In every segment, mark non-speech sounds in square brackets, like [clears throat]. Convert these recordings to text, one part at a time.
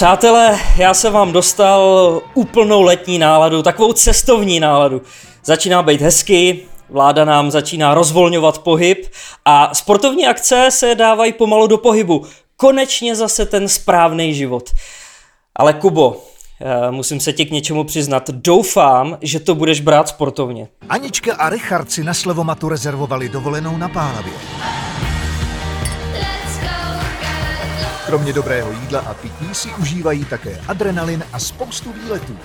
Přátelé, já jsem vám dostal úplnou letní náladu, takovou cestovní náladu. Začíná být hezky, vláda nám začíná rozvolňovat pohyb a sportovní akce se dávají pomalu do pohybu. Konečně zase ten správný život. Ale Kubo, eh, musím se ti k něčemu přiznat. Doufám, že to budeš brát sportovně. Anička a Richard si na Slevomatu rezervovali dovolenou na Pánavě. Kromě dobrého jídla a pití si užívají také adrenalin a spoustu výletů.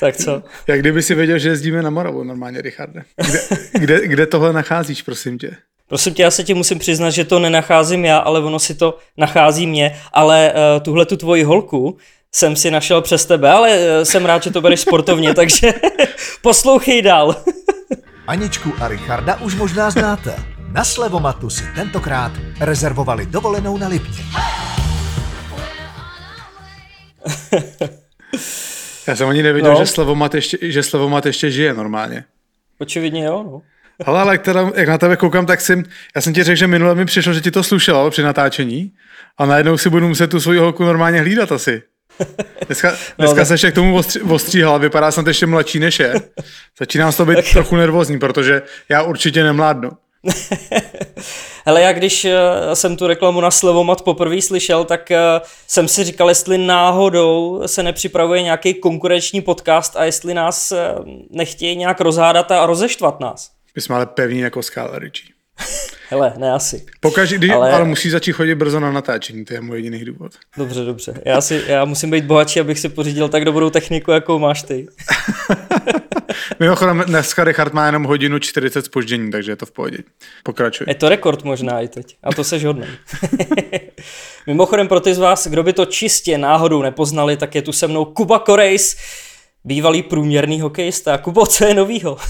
Tak co? Jak kdyby si věděl, že jezdíme na Moravu normálně, Richarde. Kde, kde, kde tohle nacházíš, prosím tě? Prosím tě, já se ti musím přiznat, že to nenacházím já, ale ono si to nachází mě, ale uh, tuhle tu tvoji holku jsem si našel přes tebe, ale uh, jsem rád, že to bereš sportovně, [laughs] takže poslouchej dál. Aničku a Richarda už možná znáte. Na Slevomatu si tentokrát rezervovali dovolenou na Lipně. [laughs] Já jsem ani nevěděl, No. že, Slevomat ještě, že Slevomat ještě žije normálně. Očividně jo, no. [laughs] Ale, ale jak, teda, jak na tebe koukám, tak jsem, já jsem ti řekl, že minule mi přišlo, že ti to slušelo při natáčení a najednou si budu muset tu svoji holku normálně hlídat asi. [laughs] Dneska, dneska tak- se ještě k tomu ostří, ostříhal, vypadá jsem ještě mladší než je. Začínám z toho být trochu nervózní, protože já určitě nemládnu. [laughs] Hele, já když eh, jsem tu reklamu na Slevomat poprvé slyšel, tak eh, jsem si říkal, jestli náhodou se nepřipravuje nějaký konkurenční podcast a jestli nás eh, nechtějí nějak rozhádat a rozeštvat nás. My jsme ale pevní jako skála Richie. [laughs] Hele, ne asi. Pokaždé, když, Ale- ale... ale musí začít chodit brzo na natáčení, to je můj jediný důvod. Dobře, dobře. Já, si, já musím být bohatší, abych si pořídil tak dobrou techniku, jakou máš ty. [laughs] Mimochodem, dneska Richard má jenom hodinu 40 spoždění, takže je to v pohodě. Pokračuj. Je to rekord možná i teď. A to seš hodný. [laughs] Mimochodem pro ty z vás, kdo by to čistě náhodou nepoznali, tak je tu se mnou Kuba Korejs, bývalý průměrný hokejista. Kubo, co je novýho? [laughs]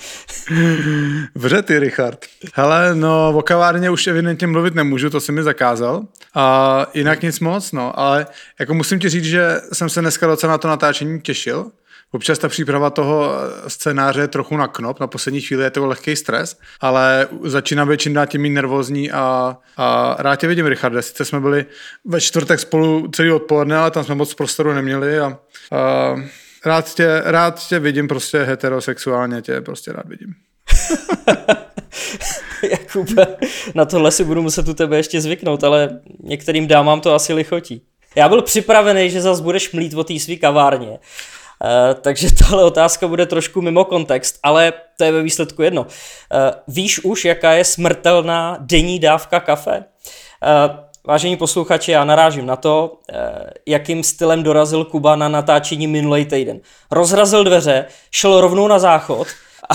[laughs] Vře ty, Richard. Hele, no o kavárně už evidentně mluvit nemůžu, to si mi zakázal. A jinak nic moc, no, ale jako musím ti říct, že jsem se dneska docela na to natáčení těšil. Občas ta příprava toho scénáře je trochu na knop, na poslední chvíli je to lehký stres, ale začínám být dál tím nervózní a, a rád tě vidím, Richarde. Sice jsme byli ve čtvrtek spolu celý odpoledne, ale tam jsme moc prostoru neměli a, a rád, tě, rád tě vidím prostě heterosexuálně, tě prostě rád vidím. [laughs] Jakube, na tohle si budu muset u tebe ještě zvyknout, ale některým dámám to asi lichotí. Já byl připravený, že zas budeš mlít o té svý kavárně. Uh, takže tahle otázka bude trošku mimo kontext, ale to je ve výsledku jedno. Uh, víš už, jaká je smrtelná denní dávka kafe? Uh, vážení posluchači, já narážím na to, uh, jakým stylem dorazil Kuba na natáčení minulý týden. Rozrazil dveře, šel rovnou na záchod a,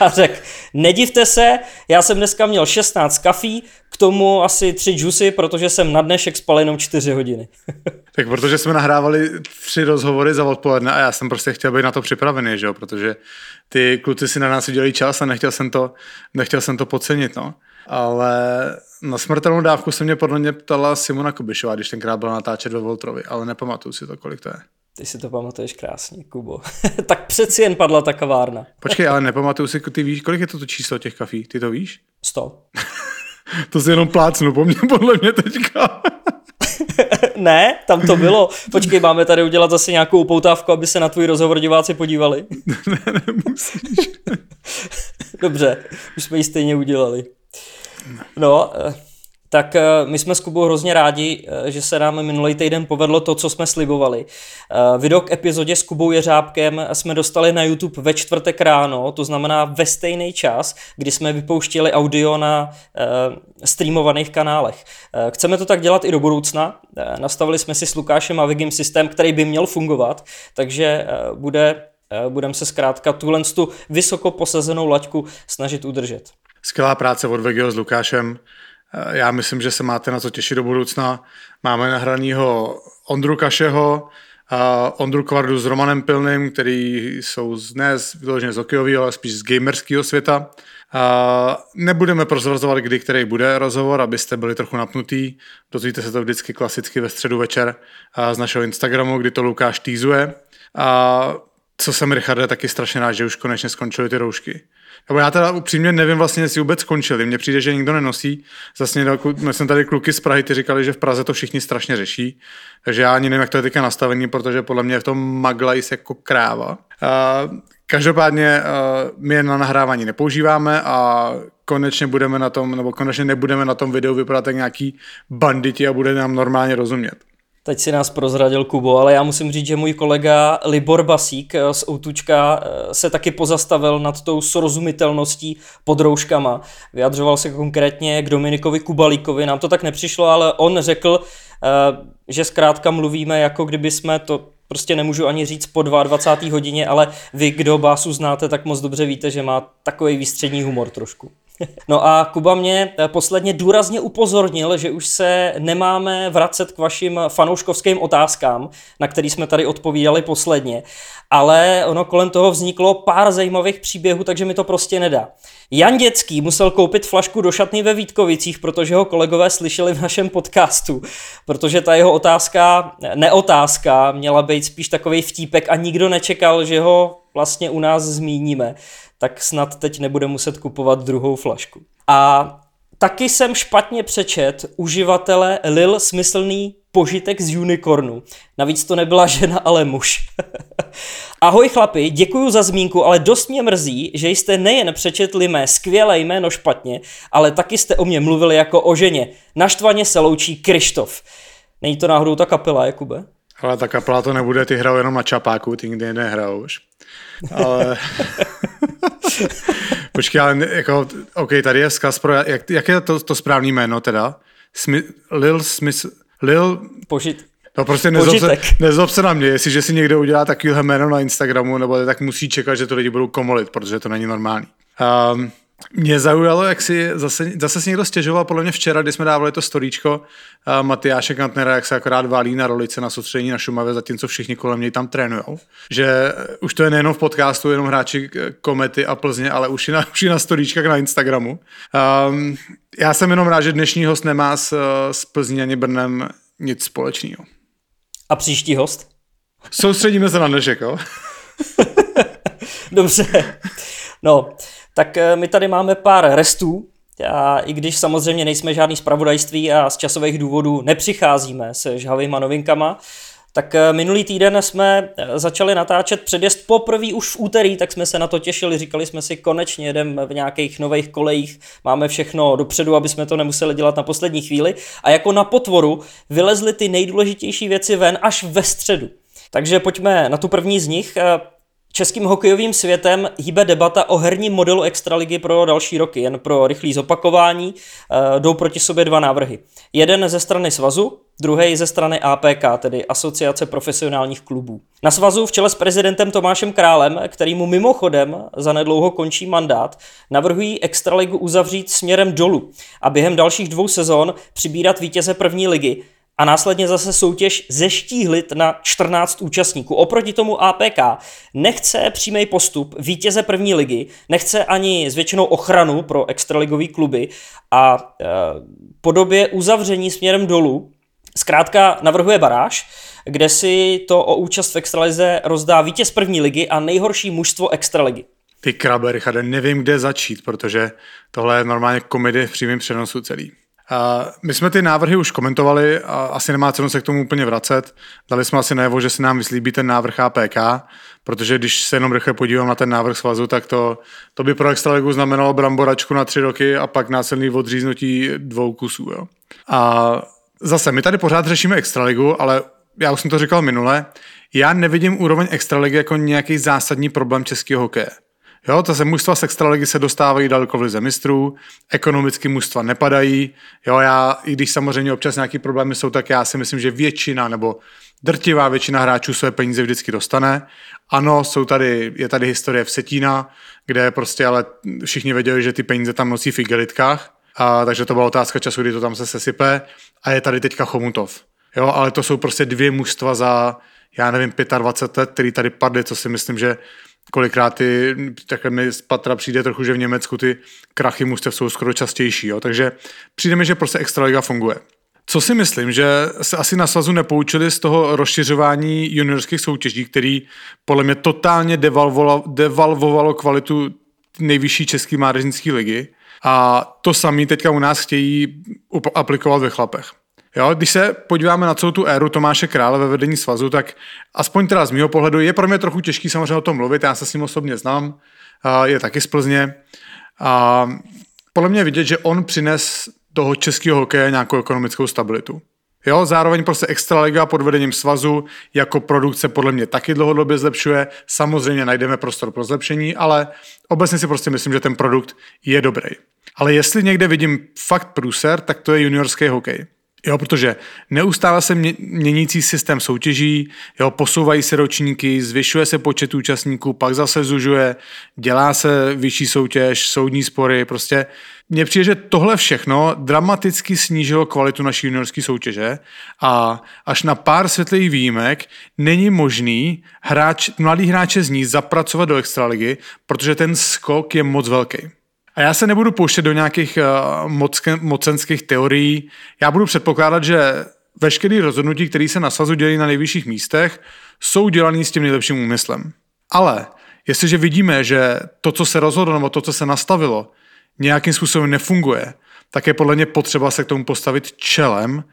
[laughs] a řekl, nedivte se, já jsem dneska měl 16 kafí, k tomu asi 3 džusy, protože jsem na dnešek spal jenom 4 hodiny. [laughs] Tak protože jsme nahrávali tři rozhovory za odpoledne a já jsem prostě chtěl být na to připravený, že jo, protože ty kluci si na nás udělali čas a nechtěl jsem to, nechtěl jsem to podcenit, no. Ale na smrtelnou dávku se mě podle mě ptala Simona Kubišová, když tenkrát byla natáčet ve Voltrovi, ale nepamatuju si to, kolik to je. Ty si to pamatuješ krásně, Kubo. [laughs] tak přeci jen padla ta kavárna. Počkej, ale nepamatuju si, ty víš, kolik je to, to číslo těch kafí, ty to víš? 100. [laughs] To si jenom plácnu po mně, podle mě teďka. [laughs] ne, tam to bylo. Počkej, máme tady udělat zase nějakou upoutávku, aby se na tvůj rozhovor diváci podívali. ne, nemusíš. Dobře, už jsme ji stejně udělali. No, eh, tak eh, my jsme s Kubou hrozně rádi, eh, že se nám minulý týden povedlo to, co jsme slibovali. Video k epizodě s Kubou Jeřábkem jsme dostali na YouTube ve čtvrtek ráno, to znamená ve stejný čas, kdy jsme vypouštěli audio na streamovaných kanálech. Chceme to tak dělat i do budoucna. Nastavili jsme si s Lukášem a Vigim systém, který by měl fungovat, takže bude budeme se zkrátka tuhle tu vysoko posazenou laťku snažit udržet. Skvělá práce od Vegio s Lukášem. Eh, Já myslím, že se máte na co těšit do budoucna. Máme nahranýho Ondru Kašeho, a Ondru Kvardu s Romanem Pilným, který jsou z, ne z, vyloženě z hokejového, ale spíš z gamerského světa. Nebudeme prozrazovat, kdy který bude rozhovor, abyste byli trochu napnutý. Dozvíte se to vždycky klasicky ve středu večer z našeho Instagramu, kdy to Lukáš týzuje. Co jsem, Richarde, taky strašně rád, že už konečně skončily ty roušky. Nebo já teda upřímně nevím vlastně, jestli vůbec skončili. Mně přijde, že nikdo nenosí. Zase my jsme tady kluky z Prahy, ty říkali, že v Praze to všichni strašně řeší. Takže já ani nevím, jak to je teďka nastavení, protože podle mě je v tom maglajs jako kráva. Uh, každopádně my je na nahrávání nepoužíváme a konečně budeme na tom, nebo konečně nebudeme na tom videu vypadat jak nějaký banditi a bude nám normálně rozumět. Teď si nás prozradil Kubo, ale já musím říct, že můj kolega Libor Basík eh, z Outučka eh, se taky pozastavil nad tou srozumitelností pod rouškama. Vyjadřoval se konkrétně k Dominikovi Kubalíkovi, nám to tak nepřišlo, ale on řekl, eh, že zkrátka mluvíme jako kdyby jsme to prostě nemůžu ani říct po 22. hodině, ale vy, kdo Básu znáte, tak moc dobře víte, že má takový výstřední humor trošku. [laughs] No a Kuba mě eh, posledně důrazně upozornil, že už se nemáme vracet k vašim fanouškovským otázkám, na který jsme tady odpovídali posledně, ale ono kolem toho vzniklo pár zajímavých příběhů, takže mi to prostě nedá. Jan Dětský musel koupit flašku do šatny ve Vítkovicích, protože ho kolegové slyšeli v našem podcastu, protože ta jeho otázka, neotázka, měla být spíš takový vtípek a nikdo nečekal, že ho vlastně u nás zmíníme tak snad teď nebude muset kupovat druhou flašku. A taky jsem špatně přečet uživatele Lil smyslný požitek z unicornu. Navíc to nebyla [laughs] žena, ale muž. [laughs] Ahoj chlapi, děkuji za zmínku, ale dost mě mrzí, že jste nejen přečetli mé skvělé jméno špatně, ale taky jste o mě mluvili jako o ženě. Naštvaně se loučí Krištof. Není to náhodou ta kapela, Jakube? Ale ta kapela to nebude, ty hrajou jenom na čapáku, ty nikdy nehrajou už. Ale... [laughs] [laughs] Počkej, ale jako, OK, tady je vzkaz pro, jak, jak je to, to správný jméno teda? Smi, Lil Smith, Lil... Požit. No prostě nezlob se, nezlob se na mě, jestliže si někdo udělá takovýhle jméno na Instagramu, nebo tak musí čekat, že to lidi budou komolit, protože to není normální. Um, mě zaujalo, jak si zase, zase si někdo stěžoval, podle mě včera, kdy jsme dávali to storíčko uh, Matyáše Kantnera, jak se akorát válí na rolice na soustředění na Šumavě, zatímco všichni kolem něj tam trénujou. Že už to je nejenom v podcastu, jenom hráči Komety a Plzně, ale už i na, [laughs] už i na storíčkách na Instagramu. Um, já jsem jenom rád, že dnešní host nemá s, s Plzní ani Brnem nic společného. A příští host? Soustředíme se na dnešek, jo? [laughs] Dobře. No, tak eh, my tady máme pár restů, a i když samozřejmě nejsme žádný spravodajství a z časových důvodů nepřicházíme se žhavýma novinkama, tak eh, minulý týden jsme eh, začali natáčet předjezd poprvé už v úterý, tak jsme se na to těšili, říkali jsme si konečně jedeme v nějakých nových kolejích, máme všechno dopředu, aby jsme to nemuseli dělat na poslední chvíli a jako na potvoru vylezly ty nejdůležitější věci ven až ve středu. Takže pojďme na tu první z nich. Českým hokejovým světem hýbe debata o herním modelu Extraligy pro další roky. Jen pro rychlý zopakování uh, jdou proti sobě dva návrhy. Jeden ze strany svazu, druhý ze strany APK, tedy Asociace profesionálních klubů. Na svazu v čele s prezidentem Tomášem Králem, který mu mimochodem zanedlouho končí mandát, navrhují Extraligu uzavřít směrem dolů a během dalších dvou sezon přibírat vítěze první ligy, a následně zase soutěž zeštíhlit na 14 účastníků. Oproti tomu APK nechce přímý postup vítěze první ligy, nechce ani zvětšenou ochranu pro extraligový kluby a e, podobě uzavření směrem dolů zkrátka navrhuje baráž, kde si to o účast v extralize rozdá vítěz první ligy a nejhorší mužstvo extraligy. Ty krabe, Richarde, nevím, kde začít, protože tohle je normálně komedie v přímém přenosu celý. My jsme ty návrhy už komentovali a asi nemá cenu se k tomu úplně vracet. Dali jsme asi najevo, že se nám vyslíbí ten návrh APK, protože když se jenom rychle podívám na ten návrh svazu, tak to, to by pro Extraligu znamenalo bramboračku na tři roky a pak násilný odříznutí dvou kusů. Jo. A zase, my tady pořád řešíme Extraligu, ale já už jsem to říkal minule, já nevidím úroveň Extraligy jako nějaký zásadní problém českého hokeje. Jo, to se mužstva z extraligy se dostávají daleko v lize mistrů, ekonomicky mužstva nepadají. Jo, já, i když samozřejmě občas nějaký problémy jsou, tak já si myslím, že většina nebo drtivá většina hráčů své peníze vždycky dostane. Ano, jsou tady, je tady historie v Setína, kde prostě ale všichni věděli, že ty peníze tam nosí v igelitkách, a, takže to byla otázka času, kdy to tam se sesype. A je tady teďka Chomutov. Jo, ale to jsou prostě dvě mužstva za, já nevím, 25 let, který tady padly, co si myslím, že kolikrát ty, takhle mi z patra přijde trochu, že v Německu ty krachy mužstev jsou skoro častější, jo? takže přijde mi, že prostě Extraliga funguje. Co si myslím, že se asi na svazu nepoučili z toho rozšiřování juniorských soutěží, který podle mě totálně devalvovalo, devalvovalo kvalitu nejvyšší český mládežnický ligy. A to samý teďka u nás chtějí aplikovat ve chlapech. Jo, když se podíváme na celou tu éru Tomáše Krále ve vedení svazu, tak aspoň teda z mého pohledu je pro mě trochu těžký samozřejmě o tom mluvit, já se s ním osobně znám, je taky z Plzně. A podle mě vidět, že on přines toho českého hokeje nějakou ekonomickou stabilitu. Jo, zároveň prostě Extraliga pod vedením svazu jako produkce podle mě taky dlouhodobě zlepšuje. Samozřejmě najdeme prostor pro zlepšení, ale obecně si prostě myslím, že ten produkt je dobrý. Ale jestli někde vidím fakt průser, tak to je juniorský hokej. Jo, protože neustále se měnící systém soutěží, jo, posouvají se ročníky, zvyšuje se počet účastníků, pak zase zužuje, dělá se vyšší soutěž, soudní spory, prostě mně přijde, že tohle všechno dramaticky snížilo kvalitu naší juniorské soutěže a až na pár světlých výjimek není možný hráč, mladý hráče z ní zapracovat do extraligy, protože ten skok je moc velký. A já se nebudu pouštět do nějakých uh, moc, mocenských teorií. Já budu předpokládat, že veškeré rozhodnutí, které se na svazu dělají na nejvyšších místech, jsou dělané s tím nejlepším úmyslem. Ale jestliže vidíme, že to, co se rozhodlo, nebo to, co se nastavilo, nějakým způsobem nefunguje, tak je podle mě potřeba se k tomu postavit čelem,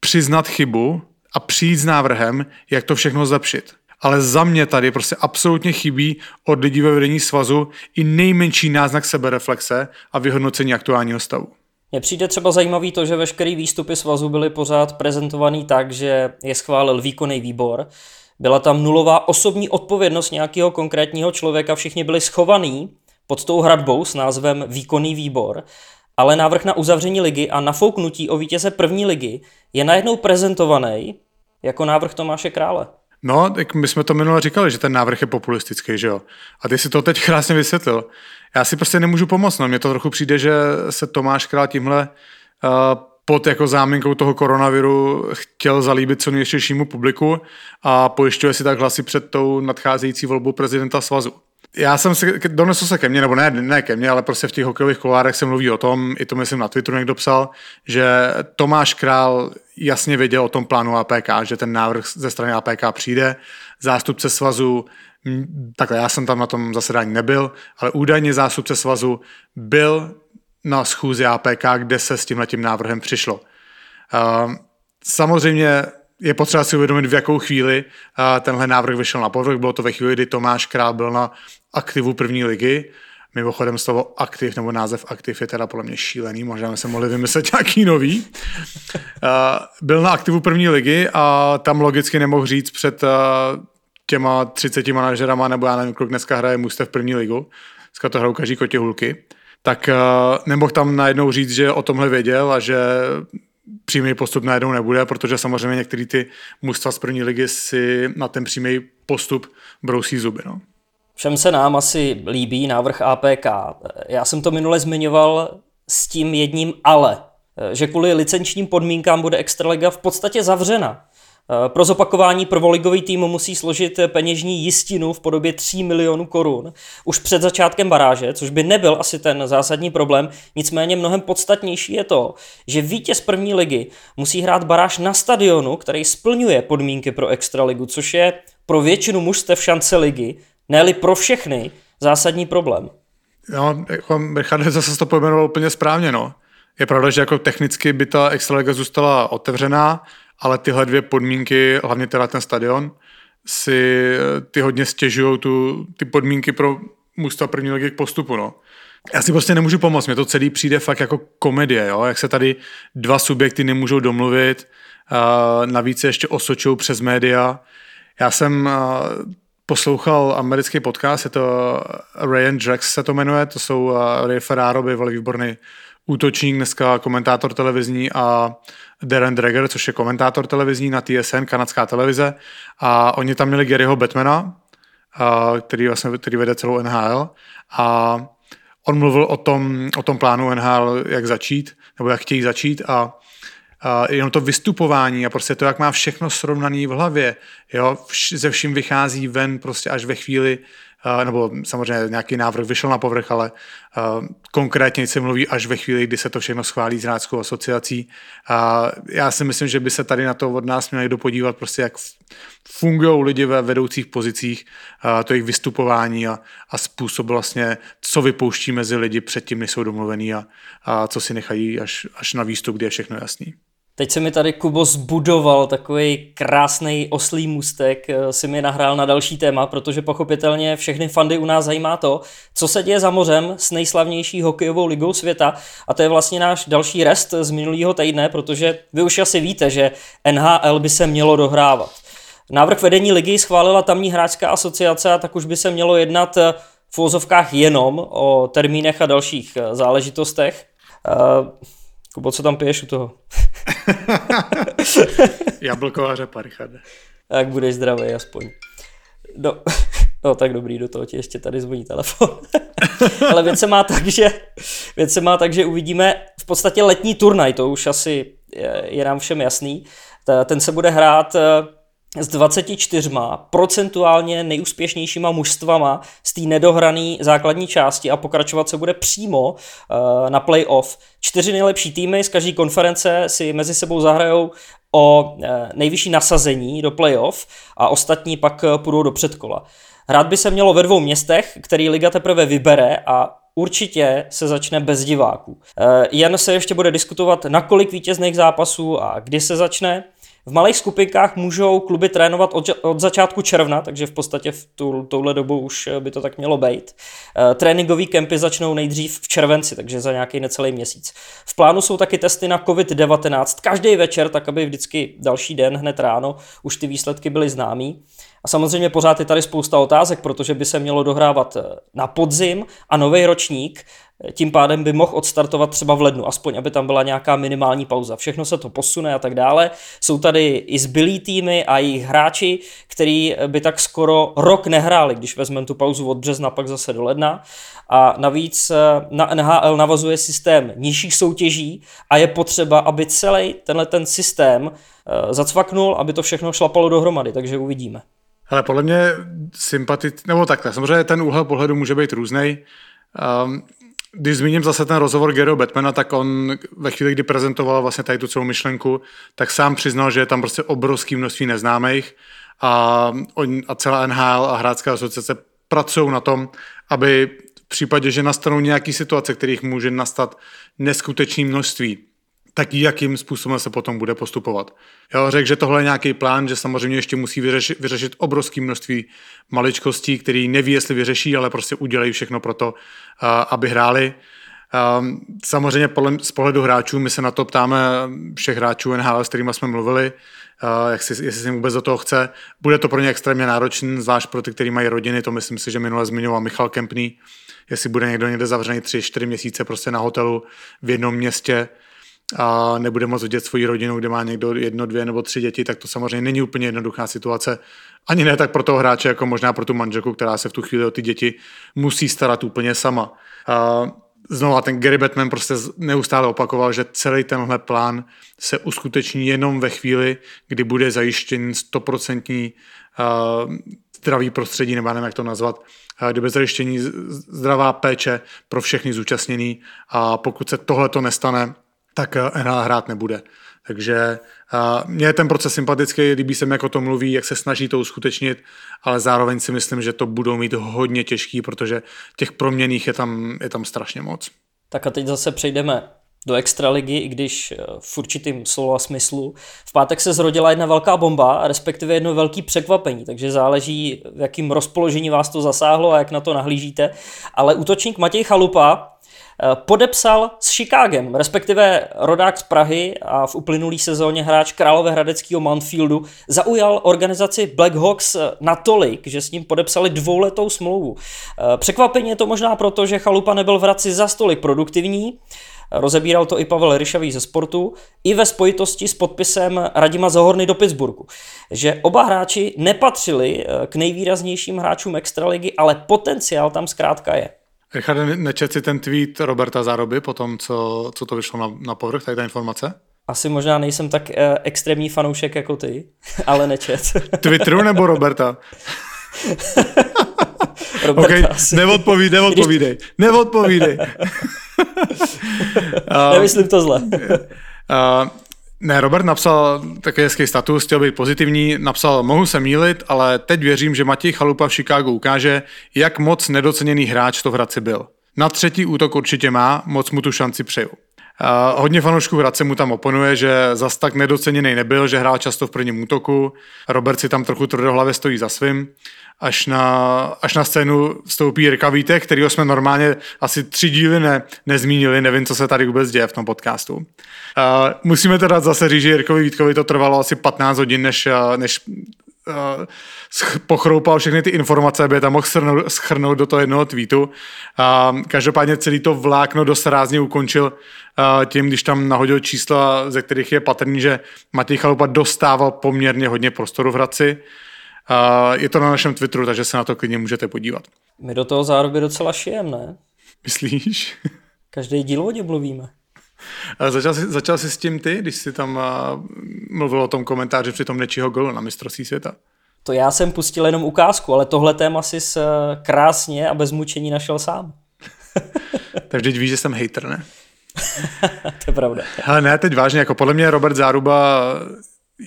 přiznat chybu a přijít s návrhem, jak to všechno zlepšit ale za mě tady prostě absolutně chybí od lidí ve vedení svazu i nejmenší náznak sebereflexe a vyhodnocení aktuálního stavu. Mně přijde třeba zajímavý to, že veškeré výstupy svazu byly pořád prezentovaný tak, že je schválil výkonný výbor. Byla tam nulová osobní odpovědnost nějakého konkrétního člověka, všichni byli schovaní pod tou hradbou s názvem výkonný výbor, ale návrh na uzavření ligy a nafouknutí o vítěze první ligy je najednou prezentovaný jako návrh Tomáše Krále. No, tak my jsme to minule říkali, že ten návrh je populistický, že jo. A ty si to teď krásně vysvětlil. Já si prostě nemůžu pomoct, no. Mně to trochu přijde, že se Tomáš Král tímhle uh, pod jako záminkou toho koronaviru chtěl zalíbit co nejširšímu publiku a pojišťuje si tak hlasy před tou nadcházející volbou prezidenta svazu. Já jsem se, donesl se ke mně, nebo ne, ne ke mně, ale prostě v těch hokejových kolárech se mluví o tom, i to myslím na Twitteru někdo psal, že Tomáš Král jasně věděl o tom plánu APK, že ten návrh ze strany APK přijde. Zástupce svazu, takhle já jsem tam na tom zasedání nebyl, ale údajně zástupce svazu byl na schůzi APK, kde se s tímhletím návrhem přišlo. Samozřejmě je potřeba si uvědomit, v jakou chvíli tenhle návrh vyšel na povrch. Bylo to ve chvíli, kdy Tomáš Král byl na aktivu první ligy. Mimochodem slovo aktiv nebo název aktiv je teda podle mě šílený, možná se mohli vymyslet nějaký nový. Byl na aktivu první ligy a tam logicky nemohl říct před těma 30 manažerama, nebo já nevím, kolik dneska hraje mustev první ligu, dneska to hrajou každý kotě hulky, tak nemohl tam najednou říct, že o tomhle věděl a že přímý postup najednou nebude, protože samozřejmě některé ty mužstva z první ligy si na ten přímý postup brousí zuby. No. Všem se nám asi líbí návrh APK. Já jsem to minule zmiňoval s tím jedním ale, že kvůli licenčním podmínkám bude Extraliga v podstatě zavřena. Pro zopakování prvoligový tým musí složit peněžní jistinu v podobě 3 milionů korun už před začátkem baráže, což by nebyl asi ten zásadní problém. Nicméně mnohem podstatnější je to, že vítěz první ligy musí hrát baráž na stadionu, který splňuje podmínky pro extraligu, což je pro většinu mužstev šance ligy, ne pro všechny, zásadní problém. No, jako Richard zase to pojmenoval úplně správně, no. Je pravda, že jako technicky by ta extraliga zůstala otevřená, ale tyhle dvě podmínky, hlavně teda ten stadion, si ty hodně stěžují tu, ty podmínky pro mužstva první ligy k postupu. No. Já si prostě nemůžu pomoct, mě to celý přijde fakt jako komedie, jo? jak se tady dva subjekty nemůžou domluvit, navíc ještě osočují přes média. Já jsem poslouchal americký podcast, je to Ryan Drax se to jmenuje, to jsou uh, Ray Ferraro, bývalý výborný útočník, dneska komentátor televizní a Darren Dreger, což je komentátor televizní na TSN, kanadská televize. A oni tam měli Garyho Batmana, a, který, vlastně, který vede celou NHL. A on mluvil o tom, o tom plánu NHL, jak začít, nebo jak chtějí začít a jenom to vystupování a prostě to, jak má všechno srovnaný v hlavě, jo, ze vším vychází ven prostě až ve chvíli, nebo samozřejmě nějaký návrh vyšel na povrch, ale konkrétně se mluví až ve chvíli, kdy se to všechno schválí s Hráčskou asociací. Já si myslím, že by se tady na to od nás měl někdo podívat, prostě jak fungují lidi ve vedoucích pozicích, to jejich vystupování a, a způsob vlastně, co vypouští mezi lidi předtím, než jsou domluvený a, a co si nechají až, až na výstup, kdy je všechno jasný. Teď se mi tady Kubo zbudoval takový krásný oslý můstek, eh, si mi nahrál na další téma, protože pochopitelně všechny fandy u nás zajímá to, co se děje za mořem s nejslavnější hokejovou ligou světa a to je vlastně náš další rest z minulého týdne, protože vy už asi víte, že NHL by se mělo dohrávat. Návrh vedení ligy schválila tamní hráčská asociace a tak už by se mělo jednat eh, v úzovkách jenom o termínech a dalších eh, záležitostech. Kubo, co tam piješ u toho? [laughs] Jablko a řepa, Richarde. Jak budeš zdravý aspoň. No, [laughs] no tak dobrý, do toho ti ještě tady zvoní telefon. [laughs] Ale věc se má tak, že, věc se má tak, že uvidíme v podstatě letní turnaj, to už asi je, je nám všem jasný. Ten se bude hrát eh, s 24 procentuálně nejúspěšnějšíma mužstvama z té nedohrané základní části a pokračovat se bude přímo uh, na playoff. Čtyři nejlepší týmy z každé konference si mezi sebou zahrajou o uh, nejvyšší nasazení do playoff a ostatní pak uh, půjdou do předkola. Hrát by se mělo ve dvou městech, který liga teprve vybere a určitě se začne bez diváků. Jen se ještě bude diskutovat, na kolik vítězných zápasů a kdy se začne. V malých skupinkách můžou kluby trénovat od, od začátku června, takže v podstatě v tu, touhle dobu už eh, by to tak mělo být. E, tréninkové kempy začnou nejdřív v červenci, takže za nějaký necelý měsíc. V plánu jsou taky testy na COVID-19 každý večer, tak aby vždycky další den, hned ráno, už ty výsledky byly známý. A samozřejmě pořád je tady spousta otázek, protože by se mělo dohrávat eh, na podzim a nový ročník tím pádem by mohl odstartovat třeba v lednu, aspoň aby tam byla nějaká minimální pauza. Všechno se to posune a tak dále. Jsou tady i zbylí týmy a jejich hráči, který by tak skoro rok nehráli, když vezmeme tu pauzu od března pak zase do ledna. A navíc eh, na NHL navazuje systém nižších soutěží a je potřeba, aby celý tenhle ten systém eh, zacvaknul, aby to všechno šlapalo dohromady, takže uvidíme. Ale podle mě sympatit, nebo takhle, samozřejmě ten úhel pohledu může být různý. Um, když zmíním zase ten rozhovor Garyho Batmana, tak on ve chvíli, kdy prezentoval vlastně tady tu celou myšlenku, tak sám přiznal, že je tam prostě obrovský množství neznámých a, on, a celá NHL a hráčská asociace pracují na tom, aby v případě, že nastanou nějaké situace, kterých může nastat neskutečné množství, tak jakým způsobem se potom bude postupovat. Jo, řekl, že tohle je nějaký plán, že samozřejmě ještě musí vyřešit, vyřešit obrovské množství maličkostí, který neví, jestli vyřeší, ale prostě udělají všechno pro to, aby hráli. Samozřejmě z pohledu hráčů, my se na to ptáme všech hráčů NHL, s kterými jsme mluvili, jak si, jestli si vůbec do toho chce. Bude to pro ně extrémně náročné, zvlášť pro ty, kteří mají rodiny, to myslím si, že minule zmiňoval Michal Kempný, jestli bude někdo někde zavřený tři, čtyři měsíce prostě na hotelu v jednom městě, a nebude moct vidět svoji rodinu, kde má někdo jedno, dvě nebo tři děti, tak to samozřejmě není úplně jednoduchá situace. Ani ne tak pro toho hráče, jako možná pro tu manželku, která se v tu chvíli o ty děti musí starat úplně sama. A znova ten Gary Batman prostě neustále opakoval, že celý tenhle plán se uskuteční jenom ve chvíli, kdy bude zajištěn stoprocentní zdravý prostředí, nebo nevím, jak to nazvat, kdy bude zajištění zdravá péče pro všechny zúčastněný a pokud se tohle to nestane, tak NHL eh, hrát nebude. Takže uh, mně je ten proces sympatický, líbí se mi, jako to mluví, jak se snaží to uskutečnit, ale zároveň si myslím, že to budou mít hodně těžký, protože těch proměných je tam, je tam strašně moc. Tak a teď zase přejdeme do extraligy, i když eh, v určitým slova smyslu. V pátek se zrodila jedna velká bomba, respektive jedno velké překvapení, takže záleží, v jakým rozpoložení vás to zasáhlo a jak na to nahlížíte. Ale útočník Matěj Chalupa Eh, podepsal s Chicagem, respektive rodák z Prahy a v uplynulý sezóně hráč Královéhradeckého Mountfieldu zaujal organizaci Blackhawks eh, natolik, že s ním podepsali dvouletou smlouvu. Eh, překvapení je to možná proto, že Chalupa nebyl v Hradci za stolik produktivní, rozebíral to i Pavel Ryšavý ze sportu, i ve spojitosti s podpisem Radima Zahorny do Pittsburghu, že oba hráči nepatřili k nejvýraznějším hráčům extraligy, ale potenciál tam zkrátka je. Richard, nečet si ten tweet Roberta Zároby po tom, co, co to vyšlo na, na povrch, tady ta informace? Asi možná nejsem tak eh, extrémní fanoušek jako ty, [laughs] ale nečet. [laughs] Twitteru nebo Roberta? [laughs] okay, neodpovídej, neodpovídej, neodpovídej. Nemyslím to zle. uh, ne, Robert napsal takový hezký status, chtěl být pozitivní, napsal, mohu se mílit, ale teď věřím, že Matěj Chalupa v Chicagu ukáže, jak moc nedoceněný hráč to v Hradci byl. Na třetí útok určitě má, moc mu tu šanci přeju. Uh, hodně fanoušků Hradce mu tam oponuje, že zas tak nedoceněný nebyl, že hrál často v prvním útoku. Robert si tam trochu tvrdohlavě stojí za svým. Až na, až na scénu vstoupí Rika Vítek, kterýho jsme normálně asi tři díly ne, nezmínili, nevím, co se tady vůbec děje v tom podcastu. Uh, musíme teda zase říct, že Jirkovi Vítkovi to trvalo asi 15 hodin, než, než uh, pochroupal všechny ty informace, aby je tam mohl schrnout, schrnout do toho jednoho tweetu. Uh, každopádně celý to vlákno dost rázně ukončil uh, tím, když tam nahodil čísla, ze kterých je patrný, že Matěj Chalupa dostával poměrně hodně prostoru v Hradci. Je to na našem Twitteru, takže se na to klidně můžete podívat. My do toho zároveň docela šijem, ne? Myslíš? [laughs] Každý díl o mluvíme. Začal jsi, začal jsi s tím ty, když jsi tam uh, mluvil o tom komentáři při tom nečího golu na mistrovství světa? To já jsem pustil jenom ukázku, ale tohle téma si uh, krásně a bez mučení našel sám. [laughs] tak vždyť víš, že jsem hater, ne? [laughs] to je pravda. Ale ne, teď vážně, jako podle mě Robert Záruba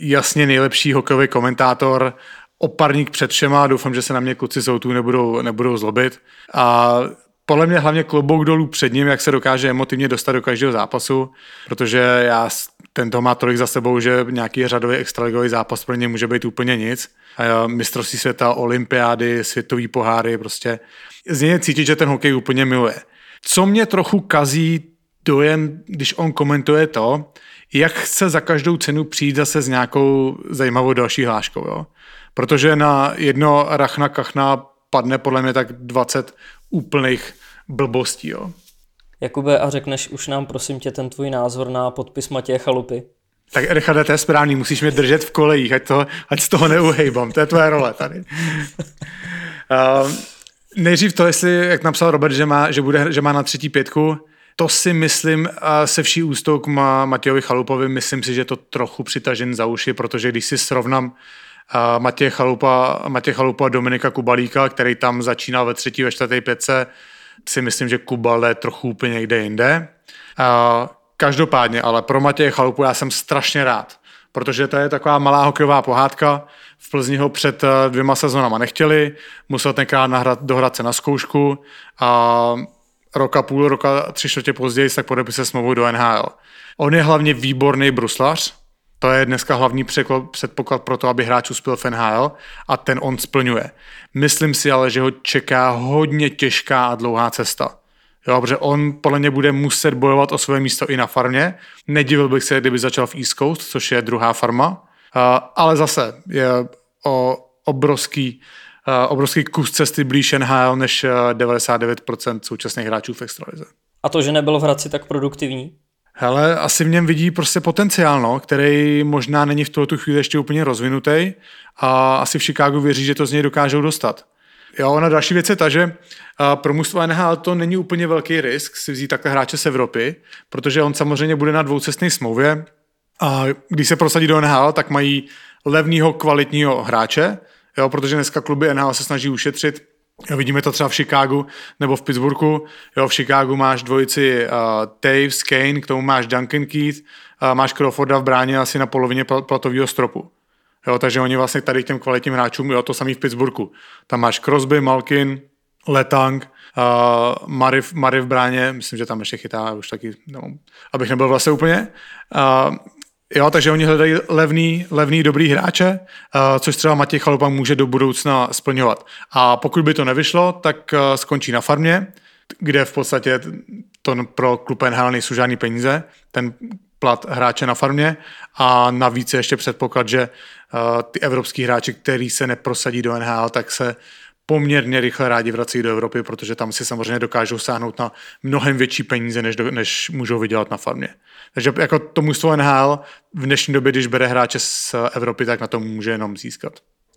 jasně nejlepší hokejový komentátor, oparník před všema, doufám, že se na mě kluci z nebudou, nebudou zlobit. A podle mě hlavně klobouk dolů před ním, jak se dokáže emotivně dostat do každého zápasu, protože já tento má tolik za sebou, že nějaký řadový extraligový zápas pro ně může být úplně nic. A mistrovství světa, olympiády, světový poháry, prostě z něj cítit, že ten hokej úplně miluje. Co mě trochu kazí dojem, když on komentuje to, jak chce za každou cenu přijít zase s nějakou zajímavou další hláškou. Jo? Protože na jedno rachna kachna padne podle mě tak 20 úplných blbostí. Jo. Jakube, a řekneš už nám prosím tě ten tvůj názor na podpis Matěje Chalupy? Tak Richarde, to je správný, musíš mě držet v kolejích, ať, to, ať z toho neuhejbám, to je tvoje role tady. uh, [laughs] nejdřív to, jestli, jak napsal Robert, že má, že bude, že má na třetí pětku, to si myslím, se vší ústou k Matějovi Chalupovi, myslím si, že to trochu přitažen za uši, protože když si srovnám Matěj Chalupa, Matěj Chalupa Dominika Kubalíka, který tam začínal ve třetí, ve čtvrté pětce, si myslím, že Kubal je trochu úplně někde jinde. Každopádně, ale pro Matěje Chalupu já jsem strašně rád, protože to je taková malá hokejová pohádka. V Plzni ho před eh, dvěma sezonama nechtěli, musel tenkrát nahrát, dohrát se na zkoušku a roka, půl roka, tři čtvrtě později tak podepise smlouvu do NHL. On je hlavně výborný bruslař, to je dneska hlavní předpoklad pro to, aby hráč uspěl v NHL a ten on splňuje. Myslím si ale, že ho čeká hodně těžká a dlouhá cesta. Jo, protože on podle mě bude muset bojovat o své místo i na farmě. Nedivil bych se, kdyby začal v East Coast, což je druhá farma. ale zase je o obrovský, obrovský kus cesty blíž NHL než 99% současných hráčů v extralize. A to, že nebyl v Hradci tak produktivní? Hele, asi v něm vidí prostě potenciál, no, který možná není v tuto chvíli ještě úplně rozvinutý a asi v Chicagu věří, že to z něj dokážou dostat. Jo, ona další věc je ta, že pro mužstvo NHL to není úplně velký risk si vzít takhle hráče z Evropy, protože on samozřejmě bude na dvoucestné smlouvě a když se prosadí do NHL, tak mají levného kvalitního hráče, jo, protože dneska kluby NHL se snaží ušetřit vidíme to třeba v Chicagu nebo v Pittsburghu. Jo, v Chicagu máš dvojici uh, Taves, Kane, k tomu máš Duncan Keith, uh, máš Crawforda v bráně asi na polovině platového stropu. Jo, takže oni vlastně tady k těm kvalitním hráčům, jo, to samý v Pittsburghu. Tam máš Crosby, Malkin, Letang, uh, Mary, Mary v bráně, myslím, že tam ještě chytá už taky, no, abych nebyl vlastně úplně. Uh, Jo, takže oni hledají levný, levný dobrý hráče, uh, což třeba Matěj Chalupa může do budoucna splňovat. A pokud by to nevyšlo, tak uh, skončí na farmě, kde v podstatě to pro klub NHL nejsou žádný peníze, ten plat hráče na farmě a navíc je ještě předpoklad, že uh, ty evropský hráči, který se neprosadí do NHL, tak se poměrně rychle rádi vrací do Evropy, protože tam si samozřejmě dokážou sáhnout na mnohem větší peníze, než, do, než můžou vydělat na farmě. Takže jako to mužstvo NHL v dnešní době, když bere hráče z Evropy, tak na to může jenom získat.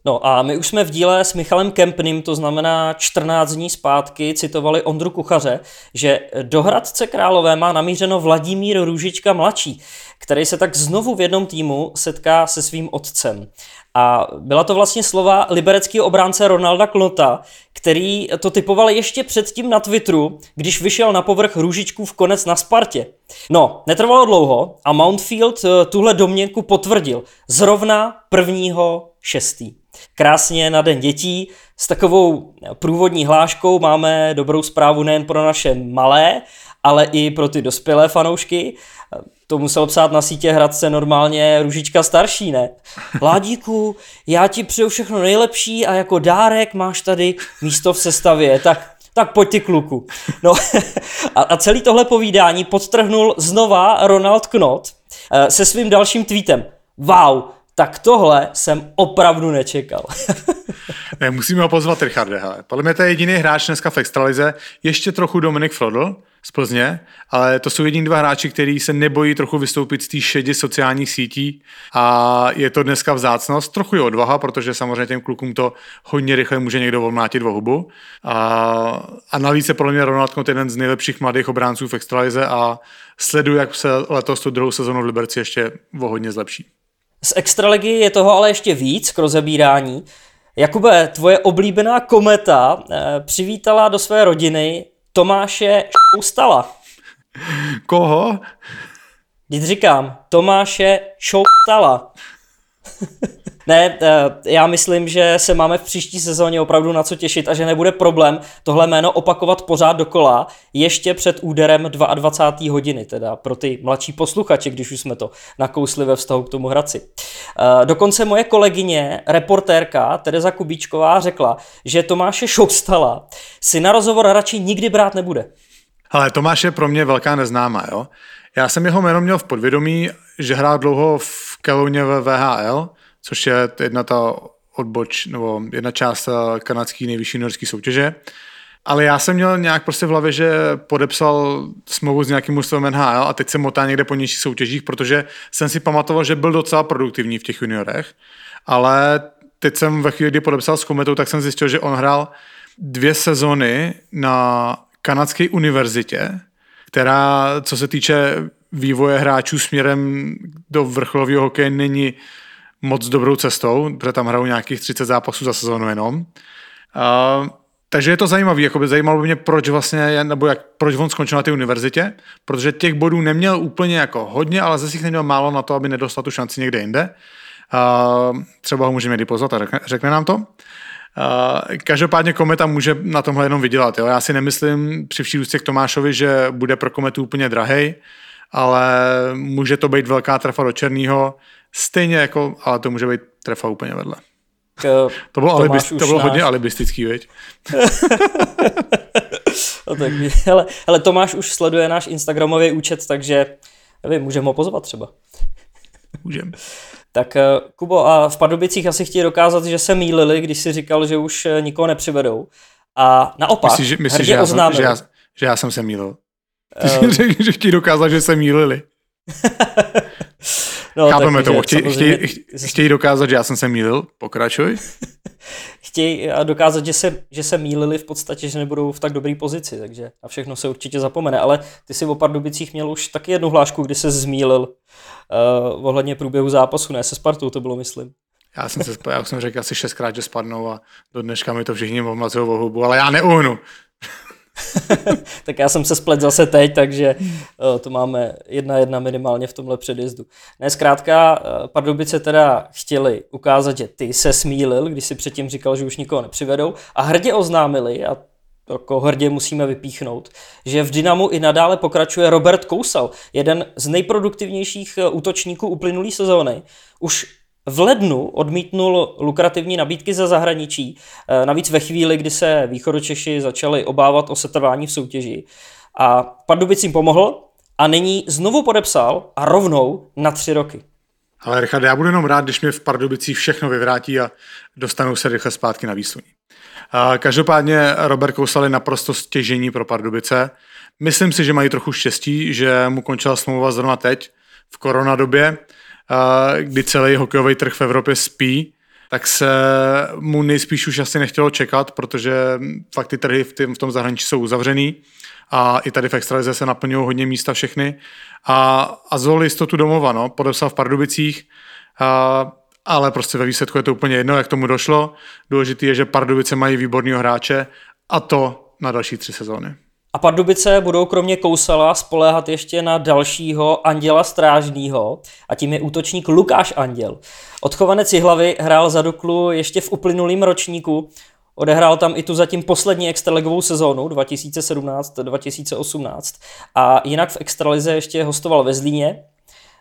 No a my už jsme v díle s Michalem Kempným, to znamená 14 dní zpátky, citovali Ondru Kuchaře, že do Hradce Králové má namířeno Vladimír Růžička mladší, který se tak znovu v jednom týmu setká se svým otcem. A byla to vlastně slova libereckého obránce Ronalda Klota, který to typoval ještě předtím na Twitteru, když vyšel na povrch Růžičkův konec na Spartě. No, netrvalo dlouho a Mountfield eh, tuhle domněnku potvrdil zrovna prvního šestý. Krásně na den dětí s takovou průvodní hláškou máme dobrou zprávu nejen pro naše malé, ale i pro ty dospělé fanoušky. To musel psát na sítě Hradce normálně Ružička starší, ne? Ládíku, já ti přeju všechno nejlepší a jako dárek máš tady místo v sestavě, tak tak pojď ty kluku. No [laughs] a, a celý tohle povídání podtrhnul znova Ronald Knot eh, se svým dalším tweetem. Wow, tak tohle jsem opravdu nečekal. ne, [laughs] musíme ho pozvat, Richarde. Hele. Podle mě to je jediný hráč dneska v extralize, ještě trochu Dominik Frodl z Plzně, ale to jsou jediní dva hráči, kteří se nebojí trochu vystoupit z té šedi sociálních sítí a je to dneska vzácnost, trochu je odvaha, protože samozřejmě těm klukům to hodně rychle může někdo volmátit v hubu. A, a navíc je podle mě Ronald Knot jeden z nejlepších mladých obránců v extralize a sleduju, jak se letos tu druhou sezonu v Liberci ještě o hodně zlepší. Z extraligy je toho ale ještě víc k rozebírání. Jakube, tvoje oblíbená kometa eh, přivítala do své rodiny Tomáše Šoustala. Koho? Když říkám, Tomáše Šoustala. [laughs] Ne, eh, já myslím, že se máme v příští sezóně opravdu na co těšit a že nebude problém tohle jméno opakovat pořád dokola ještě před úderem 22. hodiny, teda pro ty mladší posluchače, když už jsme to nakousli ve vztahu k tomu Hradci. Eh, dokonce moje kolegyně, reportérka Tereza Kubíčková řekla, že Tomáše Šoustala si na rozhovor radši nikdy brát nebude. Ale Tomáš je pro mě velká neznámá, jo? Já jsem jeho jméno měl v podvědomí, že hrál dlouho v Kelouně ve VHL, což je jedna ta odboč, nebo jedna část eh, kanadské nejvyšší norské soutěže. Ale já jsem měl nějak prostě v hlavě, že podepsal smlouvu s nějakým mužstvem NHL a teď se motá někde po nižších soutěžích, protože jsem si pamatoval, že byl docela produktivní v těch juniorech. Ale teď jsem ve chvíli, kdy podepsal s Kometou, tak jsem zjistil, že on hrál dvě sezony na kanadské univerzitě, která, co se týče vývoje hráčů směrem do vrcholového hokeje, není moc dobrou cestou, protože tam hrajou nějakých 30 zápasů za sezónu jenom. Uh, takže je to zajímavé, jakoby zajímalo by mě, proč vlastně, nebo jak, proč on skončil na té univerzitě, protože těch bodů neměl úplně jako hodně, ale zase jich neměl málo na to, aby nedostal tu šanci někde jinde. Uh, třeba ho můžeme někdy pozvat a řekne, řekne nám to. Každopádně Kometa může na tomhle jenom vydělat. Jo? Já si nemyslím při vší k Tomášovi, že bude pro Kometu úplně drahej, ale může to být velká trefa do černého. Stejně jako, ale to může být trefa úplně vedle. K, to bylo, alibist, to bylo náš... hodně alibistický, veď? [laughs] no tak, hele, hele, Tomáš už sleduje náš Instagramový účet, takže nevím, můžeme ho pozvat třeba. Můžeme. Tak eh, Kubo, a v Pardubicích asi chtějí dokázat, že se mýlili, když si říkal, že už eh, nikoho nepřivedou. A naopak, myslíš, že, myslíš, že, já jsem, že, já, že já jsem se mýlil? Ty uh, řekl, že chtějí dokázat, že se mýlili. [laughs] No, Chápeme to, chtějí, chtěj, chtěj dokázat, že já jsem se mýlil, pokračuj. [laughs] chtějí dokázat, že se, že se mýlili v podstatě, že nebudou v tak dobré pozici, takže a všechno se určitě zapomene, ale ty si o Pardubicích měl už taky jednu hlášku, kdy se zmýlil uh, ohledně průběhu zápasu, ne se Spartou to bylo, myslím. Já jsem, se, já jsem řekl asi šestkrát, že spadnou a do dneška mi to všichni omlazují o hubu, ale já neuhnu. [laughs] tak já jsem se splet zase teď, takže uh, to máme jedna jedna minimálně v tomhle předjezdu. Ne, zkrátka uh, Pardubice teda chtěli ukázat, že ty se smílil, když si předtím říkal, že už nikoho nepřivedou a hrdě oznámili, a jako hrdě musíme vypíchnout, že v Dynamu i nadále pokračuje Robert Kousal, jeden z nejproduktivnějších eh, útočníků uplynulý sezóny. Už v lednu odmítnul lukrativní nabídky ze zahraničí, eh, navíc ve chvíli, kdy se východočeši začali obávat o setrvání v soutěži. A Pardubicím pomohl a nyní znovu podepsal a rovnou na tři roky. Ale Richard, já budu jenom rád, když mě v Pardubicích všechno vyvrátí a dostanou se rychle zpátky na výsluní. Každopádně Robert Kousal je naprosto stěžení pro Pardubice. Myslím si, že mají trochu štěstí, že mu končila smlouva zrovna teď, v koronadobě, kdy celý hokejový trh v Evropě spí tak se mu nejspíš už asi nechtělo čekat, protože fakt ty trhy v, tom zahraničí jsou uzavřený a i tady v extralize se naplňují hodně místa všechny a, a zvolil jistotu domova, no, podepsal v Pardubicích, a, ale prostě ve výsledku je to úplně jedno, jak tomu došlo. Důležité je, že Pardubice mají výborného hráče a to na další tři sezóny. A Pardubice budou kromě Kousala spoléhat ještě na dalšího Anděla Strážného a tím je útočník Lukáš Anděl. Odchovanec Jihlavy hrál za Duklu ještě v uplynulém ročníku, odehrál tam i tu zatím poslední extraligovou sezónu 2017-2018 a jinak v extralize ještě hostoval ve Zlíně.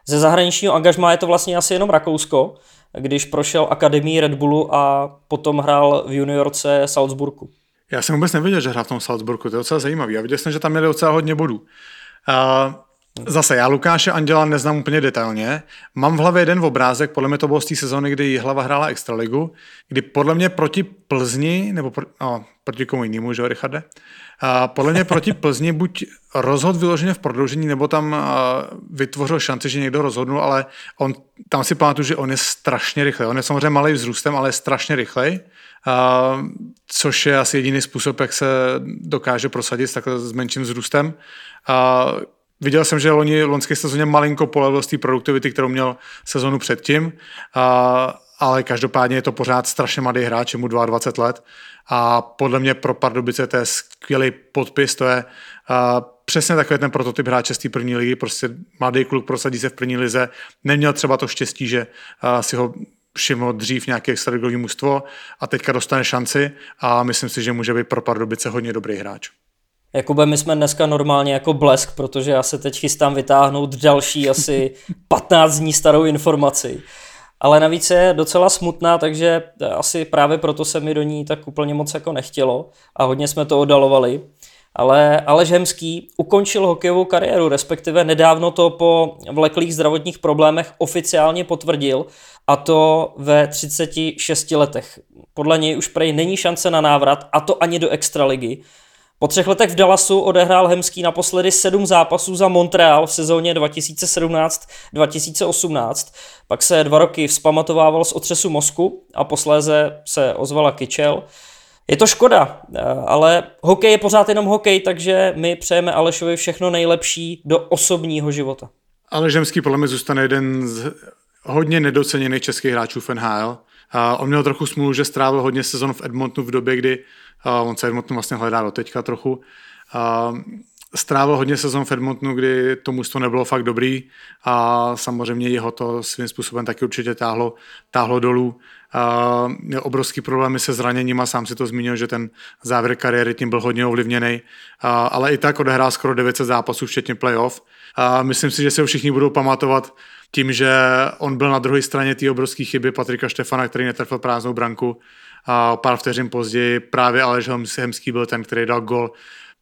Ze zahraničního angažmá je to vlastně asi jenom Rakousko, když prošel akademii Red Bullu a potom hrál v juniorce Salzburgu. Já jsem vůbec nevěděl, že hrál v tom Salzburgu, to je docela zajímavý. Já viděl jsem, že tam měli docela hodně bodů. Uh, Zase, já Lukáše Anděla neznám úplně detailně. Mám v hlavě jeden obrázek, podle mě to bylo z té sezóny, kdy hlava hrála Extraligu, kdy podle mě proti Plzni, nebo pro, no, proti komu jinému, že Richarde? A podle mě proti Plzni buď rozhod vyloženě v prodloužení, nebo tam vytvořil šanci, že někdo rozhodnul, ale on, tam si pamatuju, že on je strašně rychlý. On je samozřejmě malý vzrůstem, ale je strašně rychlej. Uh, což je asi jediný způsob, jak se dokáže prosadit s takhle s menším vzrůstem. Uh, Viděl jsem, že loni loňské sezóně malinko polevil z té produktivity, kterou měl sezonu předtím, a, ale každopádně je to pořád strašně mladý hráč, mu 22 let a podle mě pro Pardubice to je skvělý podpis, to je a, přesně takový ten prototyp hráče z té první ligy, prostě mladý kluk prosadí se v první lize, neměl třeba to štěstí, že a, si ho všiml dřív nějaké extraligový mužstvo a teďka dostane šanci a myslím si, že může být pro Pardubice hodně dobrý hráč. Jakube, my jsme dneska normálně jako blesk, protože já se teď chystám vytáhnout další asi [laughs] 15 dní starou informaci. Ale navíc je docela smutná, takže asi právě proto se mi do ní tak úplně moc jako nechtělo a hodně jsme to oddalovali. Ale Aleš Hemský ukončil hokejovou kariéru, respektive nedávno to po vleklých zdravotních problémech oficiálně potvrdil a to ve 36 letech. Podle něj už prej není šance na návrat a to ani do extraligy. Po třech letech v Dallasu odehrál Hemský naposledy sedm zápasů za Montreal v sezóně 2017-2018, pak se dva roky vzpamatovával z otřesu mozku a posléze se ozvala kyčel. Je to škoda, ale hokej je pořád jenom hokej, takže my přejeme Alešovi všechno nejlepší do osobního života. Ale Žemský podle mě zůstane jeden z hodně nedoceněných českých hráčů v NHL. On měl trochu smůlu, že strávil hodně sezon v Edmontonu v době, kdy on se Edmontonu vlastně hledá do teďka trochu. Strávil hodně sezon v Edmontonu, kdy to mužstvo nebylo fakt dobrý a samozřejmě jeho to svým způsobem taky určitě táhlo, táhlo dolů. Uh, měl obrovský problémy se zraněním a sám si to zmínil, že ten závěr kariéry tím byl hodně ovlivněný, uh, ale i tak odehrál skoro 900 zápasů, včetně playoff. Uh, myslím si, že se ho všichni budou pamatovat tím, že on byl na druhé straně té obrovské chyby Patrika Štefana, který netrefil prázdnou branku a pár vteřin později právě Aleš Hemský byl ten, který dal gol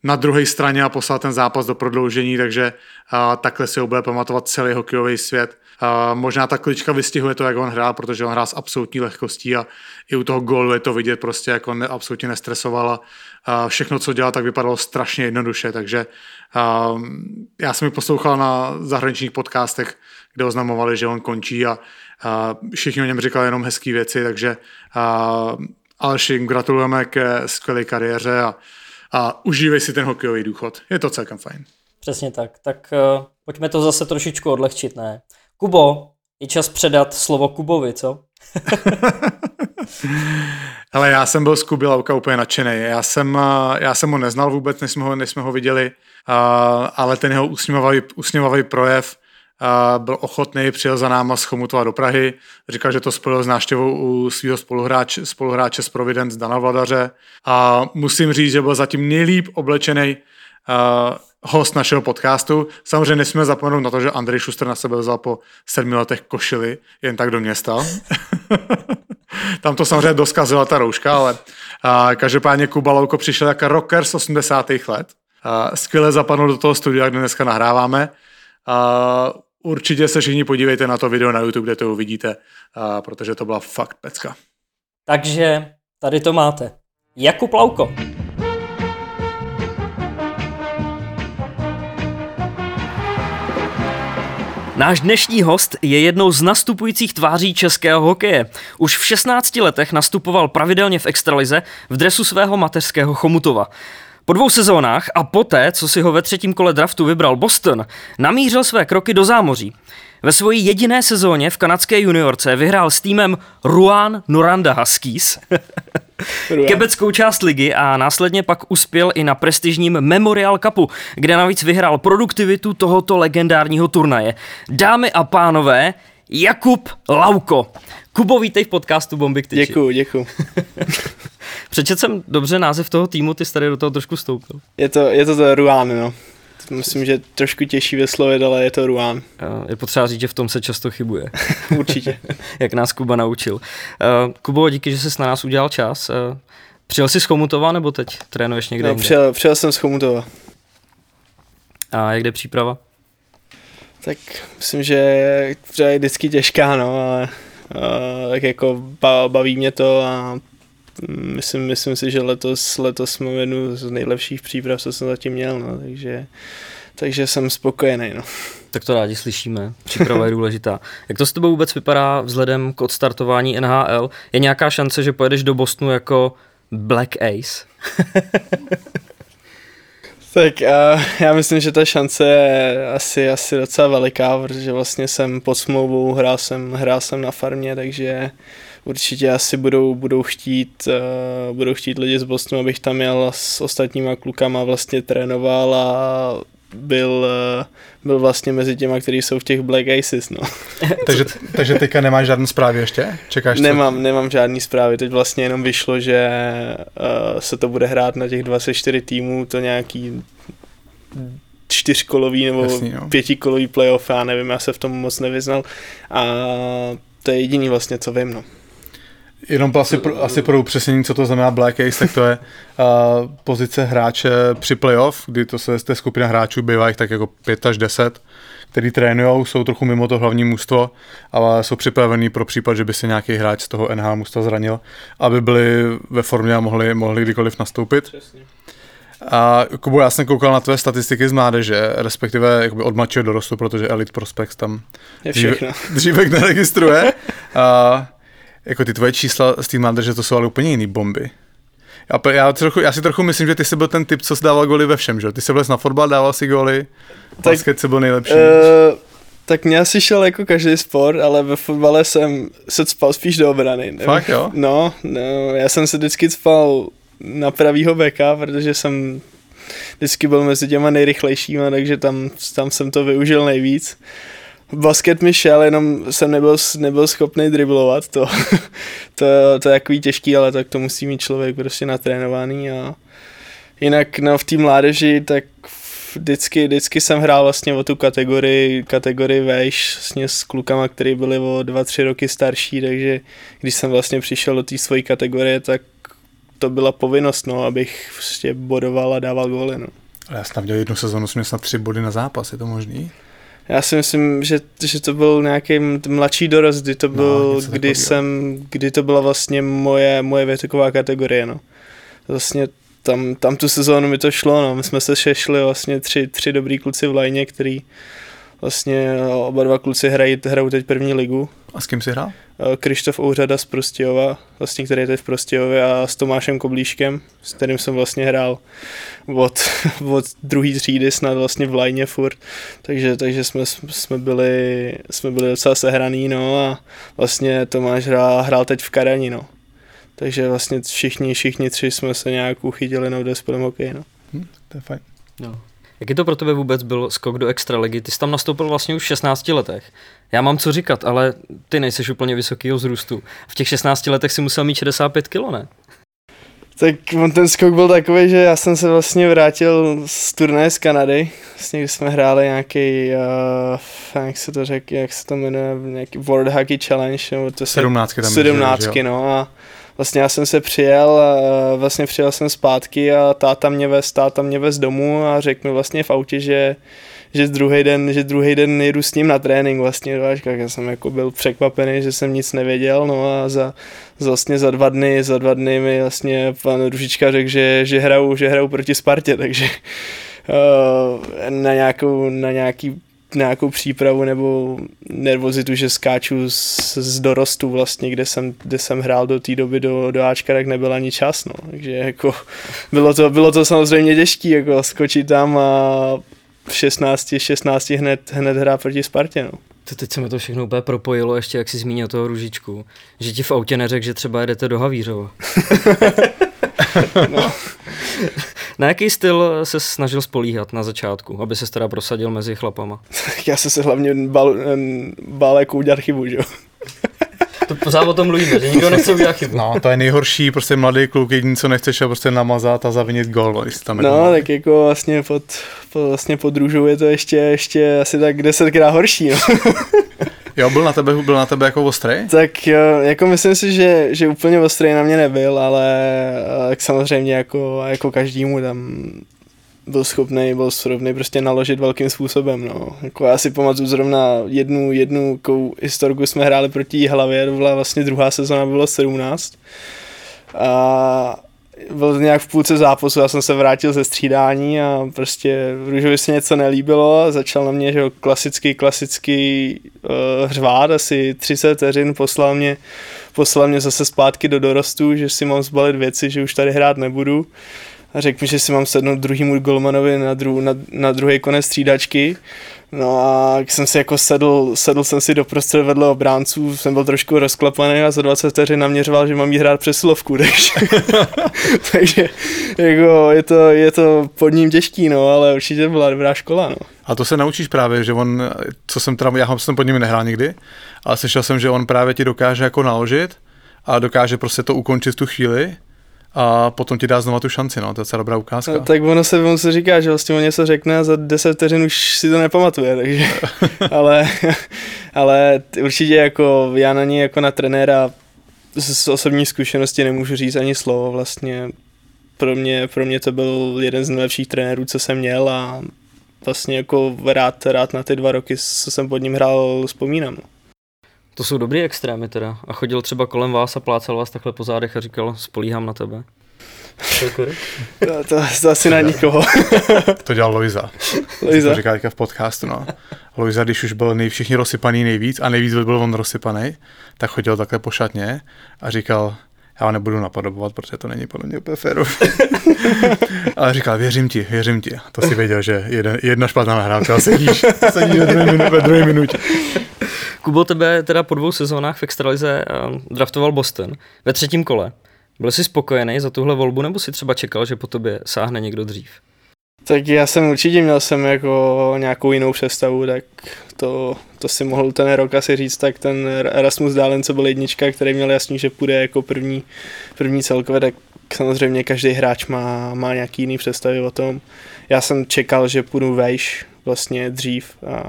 na druhé straně a poslal ten zápas do prodloužení, takže a, takhle si ho bude pamatovat celý hokejový svět. A, možná ta klička vystihuje to, jak on hrál, protože on hrál s absolutní lehkostí a i u toho gólu je to vidět prostě, jak on absolutně nestresoval a, a všechno, co dělal, tak vypadalo strašně jednoduše, takže a, já jsem ji poslouchal na zahraničních podcastech, kde oznamovali, že on končí a, a všichni o něm říkali jenom hezké věci, takže a, Aleši, gratulujeme ke skvělé kariéře a, a užívej si ten hokejový důchod. Je to celkem fajn. Přesně tak. Tak uh, pojďme to zase trošičku odlehčit, ne? Kubo, je čas předat slovo Kubovi, co? [laughs] Ale já jsem byl z Kuby Lauka úplně nadšený. Já jsem, já jsem ho neznal vůbec, než jsme ho, než jsme ho viděli, ale ten jeho usměvavý, usměvavý projev byl ochotný, přijel za náma z Chomutova do Prahy, říkal, že to spojil s návštěvou u svého spoluhráče, spoluhráče z Providence Dana Vladaře a musím říct, že byl zatím nejlíp oblečený uh, host našeho podcastu. Samozřejmě nesmíme zapomenout na to, že Andrej Schuster na sebe vzal po sedmi letech košily jen tak do města. [laughs] Tam to samozřejmě doskazila ta rouška, ale uh, každopádně Kuba Louko přišel jako rocker z 80. let. Uh, skvěle zapadl do toho studia, kde dneska nahráváme. Uh, určitě se všichni podívejte na to video na YouTube, kde to uvidíte, uh, protože to byla fakt pecka. Takže tady to máte. Jakub Lauko. Náš dnešní host je jednou z nastupujících tváří českého hokeje. Už v 16 letech nastupoval pravidelně v extralize v dresu svého mateřského Chomutova. Po dvou sezónách a poté, co si ho ve třetím kole draftu vybral Boston, namířil své kroky do zámoří. Ve své jediné sezóně v kanadské juniorce vyhrál s týmem Ruan Noranda Huskies kebeckou část ligy a následně pak uspěl i na prestižním Memorial Cupu, kde navíc vyhrál produktivitu tohoto legendárního turnaje. Dámy a pánové, Jakub Lauko. Kubo, vítej v podcastu Bomby k tyči. Děkuju, děkuju. [laughs] Přečet jsem dobře název toho týmu, ty jsi tady do toho trošku stoupil. Je to, je to to Ruán, no. Myslím, že trošku těžší vyslovit, ale je to Ruán. Je potřeba říct, že v tom se často chybuje. [laughs] Určitě. [laughs] Jak nás Kuba naučil. Kubo, díky, že jsi na nás udělal čas. Přijel jsi z Chomutova nebo teď trénuješ někde? No, přijel, přijel jsem z Chomutova. A jak jde příprava? Tak myslím, že je vždycky těžká, no, ale uh, tak jako baví mě to a myslím, myslím si, že letos, letos jsme jednu z nejlepších příprav, co jsem zatím měl, no, takže, takže jsem spokojený. No. Tak to rádi slyšíme, příprava je důležitá. [laughs] Jak to s tebou vůbec vypadá vzhledem k odstartování NHL? Je nějaká šance, že pojedeš do Bostonu jako Black Ace? [laughs] Tak uh, já myslím, že ta šance je asi, asi docela veliká, protože vlastně jsem pod smlouvou, hrál jsem, hrál jsem na farmě, takže určitě asi budou, budou, chtít, uh, budou chtít lidi z Bostonu, abych tam jel s ostatníma klukama vlastně trénoval a byl, uh, byl vlastně mezi těma, kteří jsou v těch Black Aces, no. [laughs] takže, takže teďka nemáš žádné zprávy ještě? Čekáš nemám, co? nemám žádný zprávy, teď vlastně jenom vyšlo, že uh, se to bude hrát na těch 24 týmů, to nějaký čtyřkolový nebo Jasný, no. pětikolový playoff, já nevím, já se v tom moc nevyznal a to je jediný vlastně, co vím, no. Jenom asi pro, asi pro upřesnění, co to znamená Black Ace, tak to je uh, pozice hráče při playoff, kdy to se z té skupina hráčů bývá jich tak jako 5 až 10, který trénují, jsou trochu mimo to hlavní mužstvo, ale jsou připravení pro případ, že by se nějaký hráč z toho NH mužstva zranil, aby byli ve formě a mohli, mohli kdykoliv nastoupit. Přesně. A Kubo, já jsem koukal na tvé statistiky z mládeže, respektive jakoby od mladšího dorostu, protože Elite Prospects tam je všechno. dříve, neregistruje. A jako ty tvoje čísla z té mládeže, to jsou ale úplně jiný bomby. Já, já, trochu, já si trochu myslím, že ty jsi byl ten typ, co dával goly ve všem, že? Ty jsi byl na fotbal, dával si goly, tak, basket se byl nejlepší. Uh, tak mě asi šel jako každý sport, ale ve fotbale jsem se spal spíš do obrany. Nevím. Fakt jo? No, no, já jsem se vždycky spal na pravýho beka, protože jsem vždycky byl mezi těma nejrychlejšíma, takže tam, tam jsem to využil nejvíc. Basket mi šel, jenom jsem nebyl, nebyl schopný driblovat, to, [laughs] to, to je takový těžký, ale tak to musí mít člověk prostě natrénovaný a jinak no, v té mládeži, tak vždycky, vždycky jsem hrál vlastně o tu kategorii, kategorii vejš vlastně s klukama, který byli o dva, tři roky starší, takže když jsem vlastně přišel do té své kategorie, tak to byla povinnost, no, abych prostě bodoval a dával góly, no. Já jsem viděl jednu sezonu, jsem měl snad tři body na zápas, je to možný? Já si myslím, že, že to byl nějaký mladší dorost, kdy to no, byl, no, kdy jsem, kdy to byla vlastně moje, moje věková kategorie, no. Vlastně tam, tam tu sezónu mi to šlo, no. My jsme se šešli vlastně tři, tři dobrý kluci v lajně, který vlastně oba dva kluci hrají, hrajou teď první ligu. A s kým jsi hrál? Eh, Krištof Ouřada z Prostějova, vlastně, který je teď v Prostějově a s Tomášem Koblíškem, s kterým jsem vlastně hrál od, [laughs] od druhé třídy snad vlastně v lajně furt, takže, takže jsme, jsme, byli, jsme byli docela sehraný, no a vlastně Tomáš hrál, hrál teď v Karani, no. Takže vlastně všichni, všichni tři jsme se nějak uchytili na dospělém hokeji, no. Hm, to je fajn. No. Jaký to pro tebe vůbec byl skok do extraligy? Ty jsi tam nastoupil vlastně už v 16 letech. Já mám co říkat, ale ty nejseš úplně vysokýho vzrůstu. V těch 16 letech si musel mít 65 kg, ne? Tak on ten skok byl takový, že já jsem se vlastně vrátil z turnaje z Kanady, vlastně když jsme hráli nějaký, uh, jak se to řekl, jak se to jmenuje, nějaký World Hockey Challenge, nebo to se, 17 tam 17 no a vlastně já jsem se přijel, vlastně přijel jsem zpátky a táta mě vez, táta mě vez domů a řekl mi vlastně v autě, že že druhý den, že druhý den jedu s ním na trénink vlastně Ačka, já jsem jako byl překvapený, že jsem nic nevěděl, no a za, za vlastně za dva dny, za dva dny mi vlastně pan Ružička řekl, že, že hraju, že hraju proti Spartě, [laughs] takže uh, na nějakou, na nějaký nějakou přípravu nebo nervozitu, že skáču z, z dorostu vlastně, kde jsem, kde jsem hrál do té doby do, do Ačka, tak nebyl ani čas, no. Takže jako bylo to, bylo to samozřejmě těžké, jako skočit tam a v 16, 16 hned, hned hrát proti Spartě, no. To teď se mi to všechno úplně propojilo, ještě jak si zmínil toho Ružičku. Že ti v autě neřekl, že třeba jedete do Havířova. [laughs] no. [laughs] Na jaký styl se snažil spolíhat na začátku, aby se teda prosadil mezi chlapama? [laughs] Já jsem se hlavně bál, bál jako udělat chybu, že jo. To pořád o tom mluvíme, že nikdo nechce udělat chybu. No, to je nejhorší, prostě mladý kluk, jediný, co nechceš, je prostě namazat a zavinit gol, když tam No, tak jako vlastně pod, pod, vlastně pod růžou je to ještě, ještě asi tak desetkrát horší, no. [laughs] Jo, byl na tebe, byl na tebe jako ostrý? Tak jo, jako myslím si, že, že úplně ostrý na mě nebyl, ale tak samozřejmě jako, jako každému tam byl schopný, byl schopný prostě naložit velkým způsobem, no. Jako já si pamatuju zrovna jednu, jednu kou historku jsme hráli proti hlavě, to byla vlastně druhá sezona, bylo 17. A byl nějak v půlce zápasu, já jsem se vrátil ze střídání a prostě Růžovi se něco nelíbilo a začal na mě, že klasický, klasický uh, hřvát, asi 30 vteřin, poslal mě, poslal mě zase zpátky do dorostu, že si mám zbalit věci, že už tady hrát nebudu a řekl mi, že si mám sednout druhýmu golmanovi na, dru, na, na druhý konec střídačky. No a jak jsem si jako sedl, sedl jsem si doprostřed vedle obránců, jsem byl trošku rozklapaný a za 20 vteřin naměřoval, že mám jí hrát přesilovku, [laughs] takže, takže jako je to, je to pod ním těžký, no, ale určitě byla dobrá škola, no. A to se naučíš právě, že on, co jsem teda, já jsem pod ním nehrál nikdy, ale slyšel jsem, že on právě ti dokáže jako naložit a dokáže prostě to ukončit v tu chvíli a potom ti dá znova tu šanci, no, to je docela dobrá ukázka. No, tak ono se, ono se říká, že vlastně on něco řekne a za 10 vteřin už si to nepamatuje, takže, [laughs] ale, ale určitě jako já na ní jako na trenéra z osobní zkušenosti nemůžu říct ani slovo, vlastně pro mě, pro mě to byl jeden z nejlepších trenérů, co jsem měl a vlastně jako rád, rád na ty dva roky, co jsem pod ním hrál, vzpomínám. No. To jsou dobrý extrémy teda. A chodil třeba kolem vás a plácal vás takhle po zádech a říkal, spolíhám na tebe. to, to, to asi na nikoho. to dělal Loiza. Loiza. To říká teďka v podcastu, no. Loiza, když už byl nej, všichni rozsypaný nejvíc a nejvíc byl on rozsypaný, tak chodil takhle po šatně a říkal, já nebudu napodobovat, protože to není podle mě úplně féru. [laughs] Ale říkal, věřím ti, věřím ti. To si věděl, že jeden, jedna špatná nahrávka sedíš, sedíš ve druhé, minu, ve druhé minutě. Kubo tebe teda po dvou sezónách v Extralize uh, draftoval Boston ve třetím kole. Byl jsi spokojený za tuhle volbu, nebo si třeba čekal, že po tobě sáhne někdo dřív? Tak já jsem určitě měl jsem jako nějakou jinou představu, tak to, to si mohl ten rok asi říct, tak ten Erasmus Dálen, co byl jednička, který měl jasný, že půjde jako první, první celkově, tak samozřejmě každý hráč má, má nějaký jiný představy o tom. Já jsem čekal, že půjdu vejš vlastně dřív a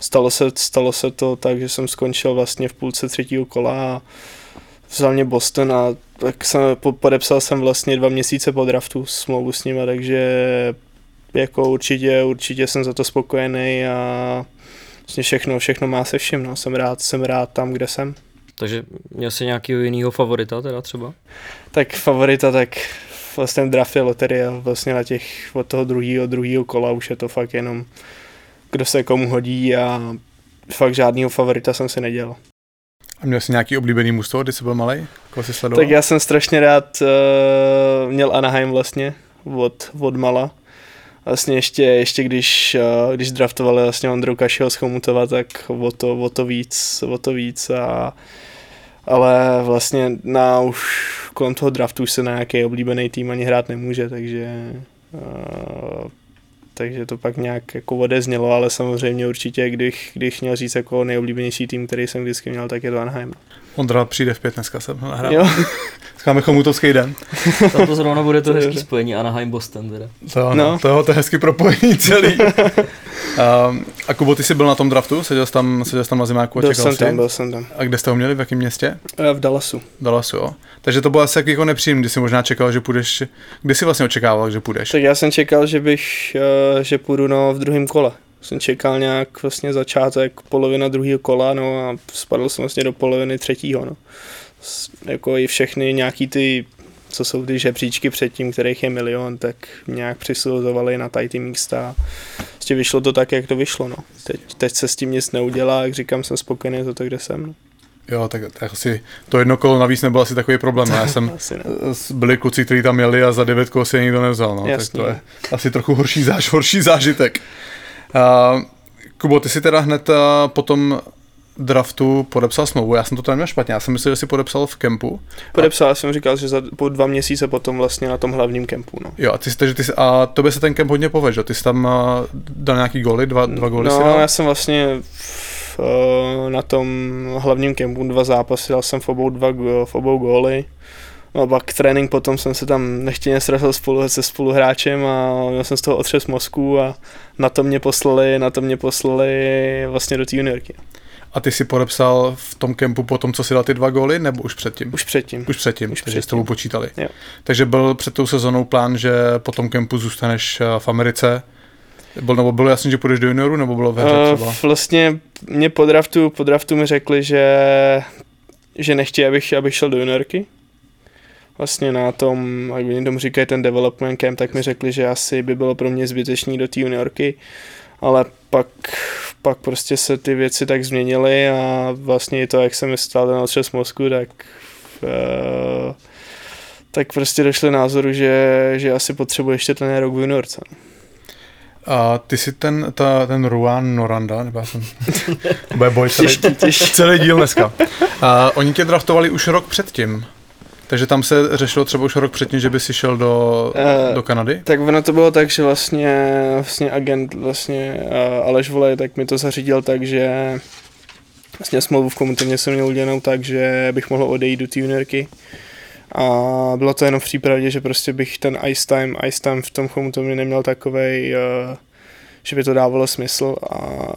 stalo se, stalo se to tak, že jsem skončil vlastně v půlce třetího kola a vzal mě Boston a tak jsem, podepsal jsem vlastně dva měsíce po draftu smlouvu s nimi, takže jako určitě, určitě jsem za to spokojený a vlastně všechno, všechno má se vším, no. jsem, rád, jsem rád tam, kde jsem. Takže měl jsi nějakého jiného favorita teda třeba? Tak favorita, tak vlastně v draftě loterie vlastně na těch od toho druhého, druhého kola už je to fakt jenom kdo se komu hodí a fakt žádného favorita jsem si nedělal. A měl jsi nějaký oblíbený mužstvo, když jsi byl malý? Koho jsi sledoval? Tak já jsem strašně rád uh, měl Anaheim vlastně od, od mala. Vlastně ještě, ještě když, uh, když draftovali vlastně Ondru Kašiho z Chomutova, tak o to, o to víc, o to víc a ale vlastně na už kolem toho draftu už se na nějaký oblíbený tým ani hrát nemůže, takže uh, takže to pak nějak jako odeznělo, ale samozřejmě určitě, když, když měl říct jako nejoblíbenější tým, který jsem vždycky měl, tak je to Anaheim. Ondra přijde v pět dneska jsem nahrál. Jo. [laughs] Máme chomutovský den. [laughs] Tam to zrovna bude to hezký spojení Anaheim-Boston teda. To, no. to, to je hezký propojení celý. um, [laughs] a Kubo, ty jsi byl na tom draftu? Seděl jsi tam, seděl jsi tam na zimáku a byl jsem tam, byl jsem tam. A kde jste ho měli, v jakém městě? Eh, v Dallasu. Dallasu, jo. Takže to bylo asi jako nepříjemné, když jsi možná čekal, že půjdeš, kdy jsi vlastně očekával, že půjdeš? Tak já jsem čekal, že bych, uh, že půjdu no, v druhém kole jsem čekal nějak vlastně začátek, polovina druhého kola, no a spadl jsem vlastně do poloviny třetího, no. Jako i všechny nějaký ty co jsou ty žebříčky předtím, kterých je milion, tak nějak přisuzovali na tady ty místa. Prostě vyšlo to tak, jak to vyšlo. No. Teď, teď se s tím nic neudělá, jak říkám, jsem spokojený za to, kde jsem. No. Jo, tak, tak asi to jedno kolo navíc nebyl asi takový problém. Já jsem, [laughs] byli kluci, kteří tam jeli a za devět kol si je nikdo nevzal. No. Tak Jasně. to je asi trochu horší, záž, horší zážitek. Uh, Kubo, ty si teda hned uh, po tom draftu podepsal smlouvu. Já jsem to tam neměl špatně. Já jsem myslel, že jsi podepsal v kempu. Podepsal jsem, říkal, že za, po dva měsíce potom vlastně na tom hlavním kempu. No. Jo, a, ty, jsi- takže ty, jsi- a tobě se ten kemp hodně povedl, že? Ty jsi tam uh, dal nějaký goly, dva, dva goly si No, dal? já jsem vlastně v, eh, na tom hlavním kempu dva zápasy, dal jsem v obou, dva, v obou góly. No a pak trénink potom jsem se tam nechtěně srazil spolu se spoluhráčem a měl jsem z toho otřes mozku a na to mě poslali, na to mě poslali vlastně do té juniorky. A ty si podepsal v tom kempu po tom, co si dal ty dva góly, nebo už předtím? Už předtím. Už předtím, Už takže s předtím. tebou počítali. Jo. Takže byl před tou sezónou plán, že po tom kempu zůstaneš eh, v Americe? Byl, nebo bylo jasný, že půjdeš do junioru, nebo bylo ve hře Eh, třeba? vlastně mě po draftu, po draftu mi řekli, že, že nechtějí, abych, abych šel do juniorky. Vlastně na tom, jak oni tomu říkají, ten development camp, tak mi řekli, že asi by bylo pro mě zbytečný do té juniorky, ale pak, pak prostě se ty věci tak změnily a vlastně i to, jak jsem stál ten otřes mozku, tak eh, tak prostě došli názoru, že, že asi potřebuji ještě ten rok v juniorce. A ty si ten, ta, ten Ruan Noranda, nebo já jsem, [laughs] bude boj celý, celý díl dneska. A oni tě draftovali už rok předtím. Takže tam se řešilo třeba už rok předtím, že by si šel do, Eh, do Kanady? Tak ono to bylo tak, že vlastně, vlastně agent vlastně uh, Aleš Volej, tak mi to zařídil tak, že vlastně smlouvu v komunitě jsem měl udělanou tak, že bych mohl odejít do té juniorky. A bylo to jenom v případě, že prostě bych ten ice time, ice time v tom komutovně neměl takovej, uh, že by to dávalo smysl a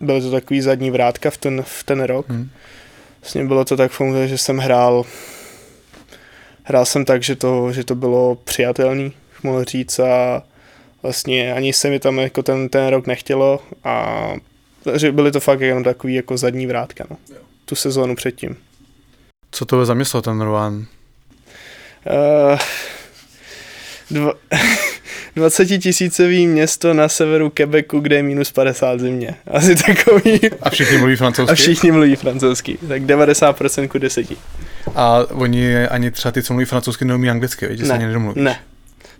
byly to takový zadní vrátka v ten, v ten rok. Hmm. Vlastně bylo to tak funguje, že jsem hrál hrál jsem tak, že to, že to bylo přijatelný, mohl říct a vlastně ani se mi tam jako ten, ten rok nechtělo a že byly to fakt jenom takový jako zadní vrátka, no. Tu sezónu předtím. Co to je za město, ten Ruan? Uh, dva, [laughs] 20 tisícový město na severu Quebecu, kde je minus 50 zimě. Asi takový. A všichni mluví francouzsky? A všichni mluví francouzsky. Tak 90% ku 10. A oni ani třeba ty, co mluví francouzsky, neumí anglicky, víš, že se Ne, ani nedomluví. Ne.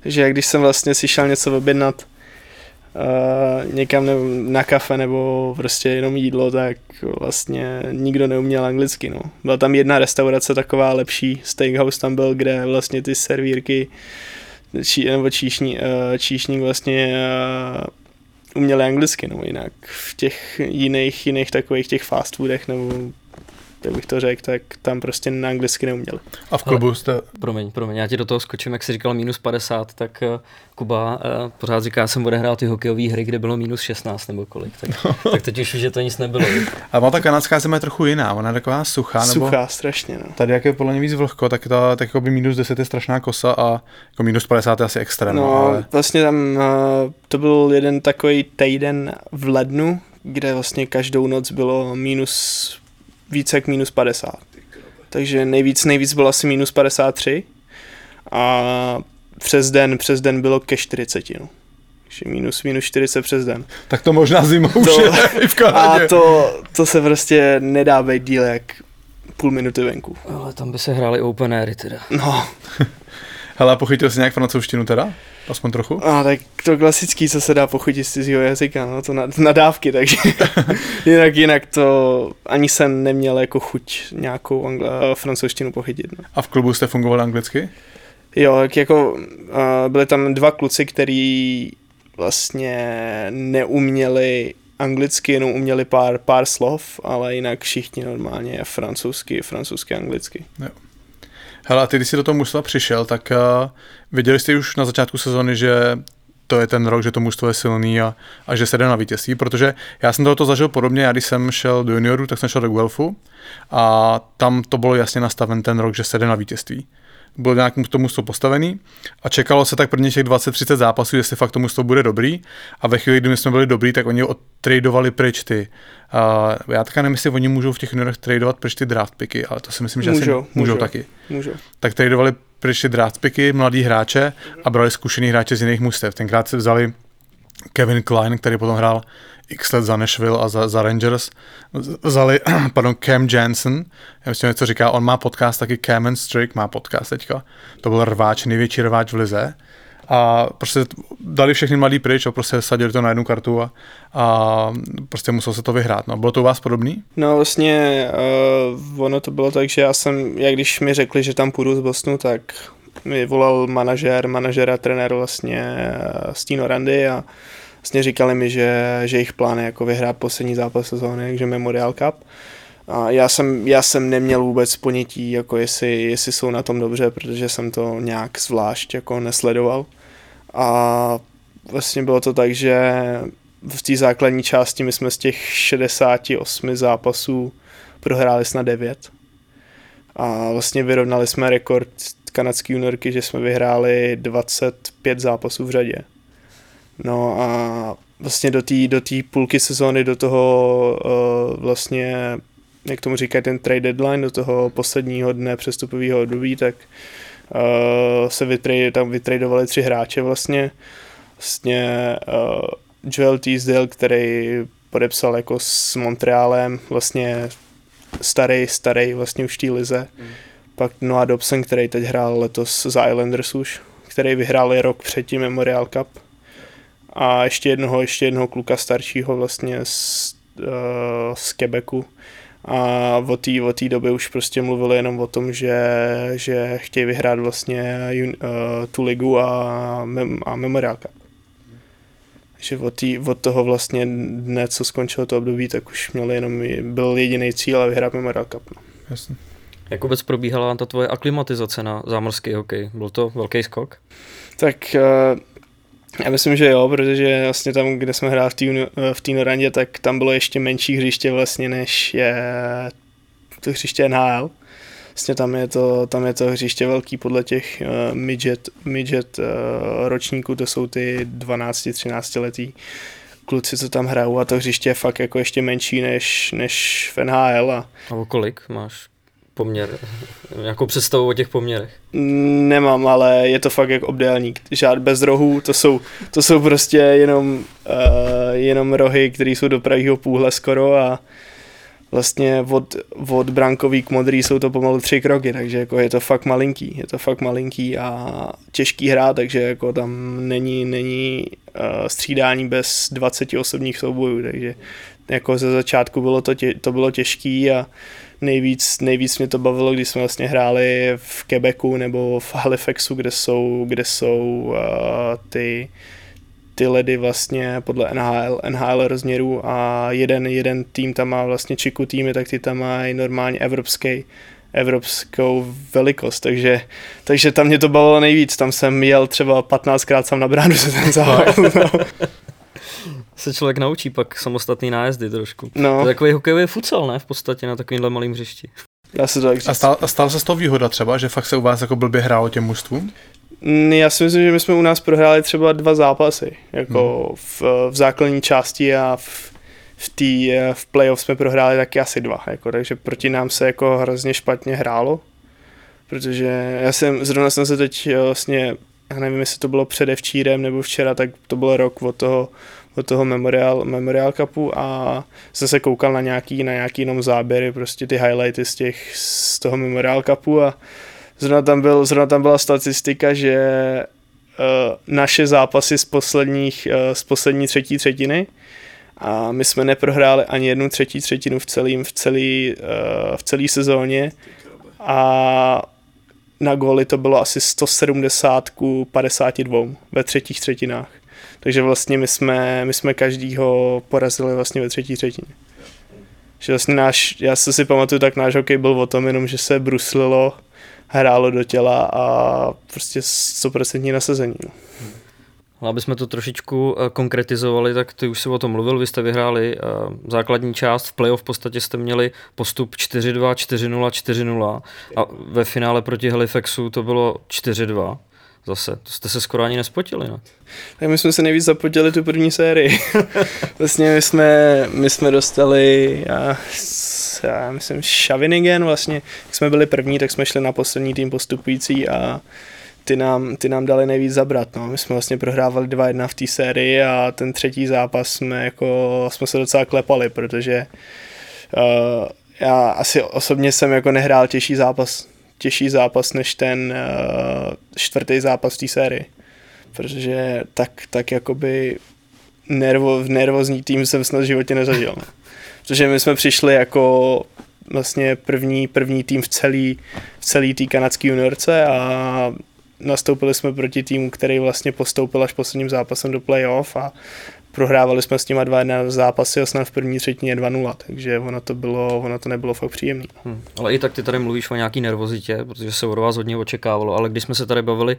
Takže když jsem vlastně si šel něco objednat uh, někam ne, na kafe nebo prostě jenom jídlo, tak vlastně nikdo neuměl anglicky. No. Byla tam jedna restaurace taková lepší, steakhouse tam byl, kde vlastně ty servírky čí, nebo číšní, uh, číšník vlastně uh, uměli anglicky, no jinak v těch jiných, jiných takových těch fast foodech nebo jak bych to řekl, tak tam prostě na anglicky neuměli. A v klubu jste... Promiň, promiň, já ti do toho skočím, jak jsi říkal minus 50, tak uh, Kuba uh, pořád říká, jsem odehrál ty hokejové hry, kde bylo minus 16 nebo kolik, tak, [laughs] tak teď už že to nic nebylo. A má ta kanadská zem je trochu jiná, ona je taková suchá, nebo... Suchá strašně, no. Tady jak je podle mě víc vlhko, tak, ta, tak jako by minus 10 je strašná kosa a jako minus 50 je asi extrém. No, ale... vlastně tam uh, to byl jeden takový týden v lednu, kde vlastně každou noc bylo minus, více jak minus 50. Takže nejvíc, nejvíc bylo asi minus 53 a přes den, přes den bylo ke 40, no. Takže minus, minus 40 přes den. Tak to možná zimou už To- je i v Kanadě. A to, to se prostě nedá být díl jak půl minuty venku. Ale tam by se hrály open airy teda. No, [laughs] Hele, a pochytil jsi nějak francouzštinu teda? Aspoň trochu? A tak to klasický, co se dá pochutit z cizího jazyka, no to na, nadávky, takže [laughs] jinak, jinak to ani jsem neměl jako chuť nějakou angla, francouzštinu pochytit. No. A v klubu jste fungovali anglicky? Jo, tak jako uh, byli tam dva kluci, který vlastně neuměli anglicky, jenom uměli pár, pár slov, ale jinak všichni normálně francouzsky, francouzsky, anglicky. Hele, a ty, když jsi do toho mužstva přišel, tak uh, viděli jste už na začátku sezony, že to je ten rok, že to mužstvo je silný a, a že se jde na vítězství, protože já jsem tohoto zažil podobně, já když jsem šel do junioru, tak jsem šel do Guelfu a tam to bylo jasně nastaven ten rok, že se jde na vítězství. Bylo nějak k tomu postavený a čekalo se tak prvně těch 20-30 zápasů, jestli fakt tomu to bude dobrý a ve chvíli, kdy my jsme byli dobrý, tak oni odtradovali pryč ty. Uh, já taky nevím, jestli oni můžou v těch juniorech tradovat pryč ty draft picky, ale to si myslím, že můžou, asi můžou, můžou taky. Můžou. Tak tradovali pryč ty draft picky, mladý hráče a brali zkušený hráče z jiných mustev. Tenkrát se vzali Kevin Klein, který potom hrál x let za Nashville a za, za Rangers, vzali, [clears throat] pardon, Cam Jansen, já myslím, něco říká, on má podcast taky, Cam and Strick má podcast teďka, to byl rváč, největší rváč v lize, a prostě dali všechny mladý pryč a prostě sadili to na jednu kartu a, a prostě musel se to vyhrát. No. Bylo to u vás podobný? No vlastně uh, ono to bylo tak, že já jsem, jak když mi řekli, že tam půjdu z Bosnu, tak mi volal manažer, manažer a trenér vlastně uh, Stino Randy a vlastně říkali mi, že, že jejich plán je jako vyhrát poslední zápas sezóny, takže Memorial Cup. A já jsem, já jsem neměl vůbec ponětí, jako jestli, jestli jsou na tom dobře, protože jsem to nějak zvlášť jako nesledoval. A vlastně bylo to tak, že v té základní části my jsme z těch 68 zápasů prohráli snad 9. A vlastně vyrovnali jsme rekord kanadské juniorky, že jsme vyhráli 25 zápasů v řadě. No a vlastně do té do tý půlky sezóny, do toho uh, vlastně, jak tomu říkají, ten trade deadline, do toho posledního dne přestupového období, tak uh, se vytrade, tam vytradovali tři hráče vlastně. Vlastně uh, Joel Teasdale, který podepsal jako s Montrealem, vlastně starý, starý vlastně už té lize. Mm. Pak Noah Dobson, který teď hrál letos za Islanders už, který vyhrál rok předtím Memorial Cup a ještě jednoho, ještě jednoho kluka staršího vlastně z, uh, z Quebecu. A o té o době už prostě mluvili jenom o tom, že, že chtějí vyhrát vlastně uh, tu ligu a, mem, a Memorial Cup. Že od, tý, od toho vlastně dne, co skončilo to období, tak už měli jenom, byl jediný cíl a vyhrát Memorial Cup. No. Jasně. Jak vůbec probíhala ta tvoje aklimatizace na zámořský hokej? Byl to velký skok? Tak uh, já myslím, že jo, protože vlastně tam, kde jsme hráli v té Norandě, tak tam bylo ještě menší hřiště vlastně, než je to hřiště NHL. Vlastně tam je to, tam je to hřiště velký podle těch uh, midget, midget uh, ročníků, to jsou ty 12-13 letý kluci, co tam hrajou a to hřiště je fakt jako ještě menší než, než v NHL. A, a o kolik máš poměr, nějakou představu o těch poměrech? Nemám, ale je to fakt jak obdélník. Žád bez rohů, to jsou, to jsou prostě jenom, uh, jenom rohy, které jsou do pravého půhle skoro a vlastně od, od brankový k modrý jsou to pomalu tři kroky, takže jako je to fakt malinký, je to fakt malinký a těžký hra, takže jako tam není, není uh, střídání bez 20 osobních soubojů, takže jako ze začátku bylo to, tě, to bylo těžký a nejvíc, nejvíc mě to bavilo, když jsme vlastně hráli v Quebecu nebo v Halifaxu, kde jsou, kde jsou uh, ty, ty ledy vlastně podle NHL, NHL rozměrů a jeden, jeden tým tam má vlastně čiku týmy, tak ty tam mají normálně evropský evropskou velikost, takže, takže tam mě to bavilo nejvíc, tam jsem jel třeba 15krát sám na bránu se ten závod. No. Se člověk naučí pak samostatný nájezdy trošku. No. To je takový hokejový futsal, ne? V podstatě na takovýmhle malým hřišti. Já se tak a, stál, a stál se z toho výhoda třeba, že fakt se u vás jako blbě hrálo těm mužstvům? Mm, já si myslím, že my jsme u nás prohráli třeba dva zápasy, jako hmm. v, v základní části a v, v, tý, v playoff jsme prohráli taky asi dva, jako, takže proti nám se jako hrozně špatně hrálo, protože já jsem, zrovna jsem se teď eh, vlastně, já nevím, jestli to bylo předevčírem nebo včera, tak to byl rok od toho, od toho Memorial, Memorial Cupu a jsem se koukal na nějaký, na nějaký jenom záběry, prostě ty highlighty z, těch, z toho Memorial Cupu a zrovna tam, byl, zrovna tam byla statistika, že uh, naše zápasy z, posledních, uh, z poslední třetí třetiny a my jsme neprohráli ani jednu třetí třetinu v celém v celý, uh, v celý sezóně a na góly to bylo asi 170 ku 52 ve třetích třetinách. Takže vlastně my jsme, my jsme každýho porazili vlastně ve třetí třetině. Že vlastně náš, já se si pamatuju, tak náš hokej byl o tom jenom, že se bruslilo, hrálo do těla a prostě 100% nasazení. No. Aby jsme to trošičku eh, konkretizovali, tak ty už si o tom mluvil, vy jste vyhráli eh, základní část, v playoff v podstatě jste měli postup 4-2, 4-0, 4-0 a ve finále proti Halifaxu to bylo 4-2 zase. To jste se skoro ani nespotili, ne? Tak my jsme se nejvíc zapotili tu první sérii. [laughs] vlastně my jsme, my jsme dostali, já, já myslím, Shavinigan vlastně. Jak jsme byli první, tak jsme šli na poslední tým postupující a ty nám, ty nám dali nejvíc zabrat. No. My jsme vlastně prohrávali 2-1 v té sérii a ten třetí zápas jsme, jako, jsme se docela klepali, protože uh, já asi osobně jsem jako nehrál těžší zápas, těžší zápas než ten uh, čtvrtý zápas té sérii. Protože tak, tak jakoby nervo, nervózní tým jsem snad v životě nezažil. No. [laughs] Protože my jsme přišli jako vlastně první, první tým v celý, v celý té kanadské juniorce a nastoupili jsme proti týmu, který vlastně postoupil až posledním zápasem do playoff a prohrávali jsme s těma dva jedna zápasy a snad v první třetině 2-0, takže ono to, bylo, ono to nebylo fakt příjemné. Hmm. Ale i tak ty tady mluvíš o nějaký nervozitě, protože se od vás hodně očekávalo, ale když jsme se tady bavili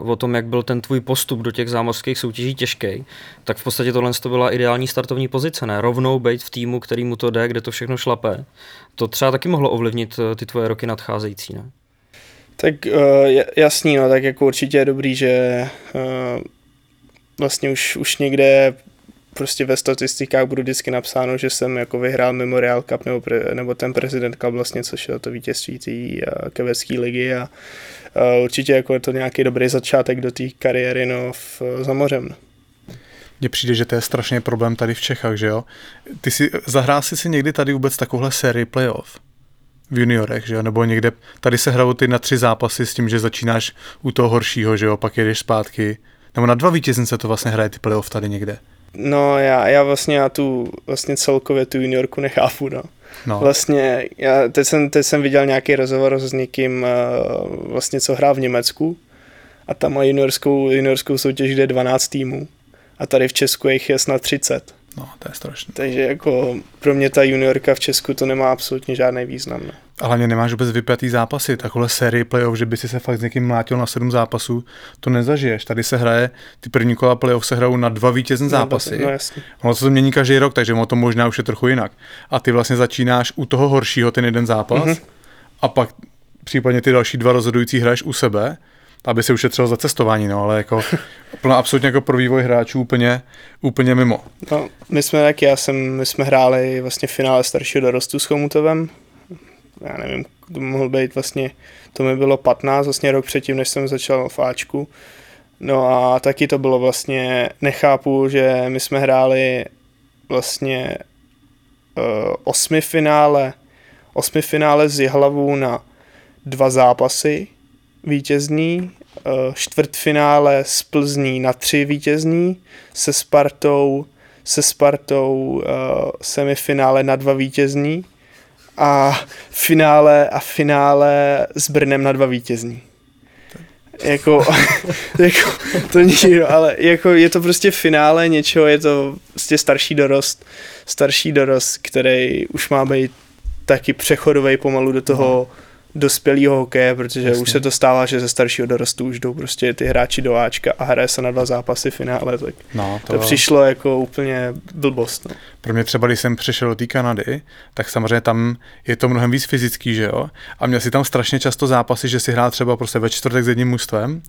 uh, o tom, jak byl ten tvůj postup do těch zámořských soutěží těžký, tak v podstatě tohle to byla ideální startovní pozice, ne? Rovnou být v týmu, který mu to jde, kde to všechno šlape. To třeba taky mohlo ovlivnit uh, ty tvoje roky nadcházející, ne? Tak uh, jasný, no, tak jako určitě je dobrý, že uh, vlastně už, už někde prostě ve statistikách budu vždycky napsáno, že jsem jako vyhrál Memorial Cup nebo, pre, nebo ten President Cup vlastně, což je to vítězství té uh, kevecké ligy a uh, určitě jako je to nějaký dobrý začátek do té kariéry no, v, za mořem. No. Mně přijde, že to je strašně problém tady v Čechách, že jo? Ty si, zahrál jsi si někdy tady vůbec takovouhle sérii playoff? v juniorech, že jo? nebo někde, tady se hrajou ty na tři zápasy s tím, že začínáš u toho horšího, že jo, pak jedeš zpátky, nebo na dva vítěznice to vlastně hraje ty playoff tady někde. No já, já vlastně já tu vlastně celkově tu juniorku nechápu, no. No. Vlastně, já teď jsem, teď jsem viděl nějaký rozhovor s někým, uh, vlastně co hrá v Německu a tam má juniorskou, juniorskou soutěž, kde je 12 týmů a tady v Česku jich je snad 30. No, to je strašné. Takže jako pro mě ta juniorka v Česku to nemá absolutně žádný význam. Ne. A hlavně nemáš vůbec vypjatý zápasy, takhle série playoff, že by si se fakt s někým mlátil na sedm zápasů, to nezažiješ. Tady se hraje, ty první kola playoff se hrajou na dva vítězné no, zápasy. No, jasně. Ono se to mění každý rok, takže ono to možná už je trochu jinak. A ty vlastně začínáš u toho horšího ten jeden zápas mm-hmm. a pak případně ty další dva rozhodující hraješ u sebe aby si ušetřil za cestování, no, ale jako [laughs] plno absolutně jako pro vývoj hráčů úplně, úplně mimo. No, my jsme taky, já jsem, my jsme hráli vlastně v finále staršího dorostu s Chomutovem, já nevím, to mohl být vlastně, to mi bylo 15, vlastně rok předtím, než jsem začal v Ačku. No a taky to bylo vlastně, nechápu, že my jsme hráli vlastně uh, osmi finále, osmi finále z Jihlavu na dva zápasy vítězný, uh, čtvrtfinále z Plzní na tři vítězný, se Spartou, se Spartou uh, semifinále na dva vítězný a finále a finále s Brnem na dva vítězní. Jako, [laughs] jako, to není, ale jako je to prostě finále něčeho, je to prostě starší dorost, starší dorost, který už má být taky přechodový pomalu do toho no dospělého hokeje, protože Jasně. už se to stává, že ze staršího dorostu už jdou prostě ty hráči do Ačka a hraje se na dva zápasy finále, tak no, to, to přišlo jako úplně blbost. No. Pro mě třeba, když jsem přišel do té Kanady, tak samozřejmě tam je to mnohem víc fyzický, že jo? A měl si tam strašně často zápasy, že si hrál třeba prostě ve čtvrtek s jedním mužstvem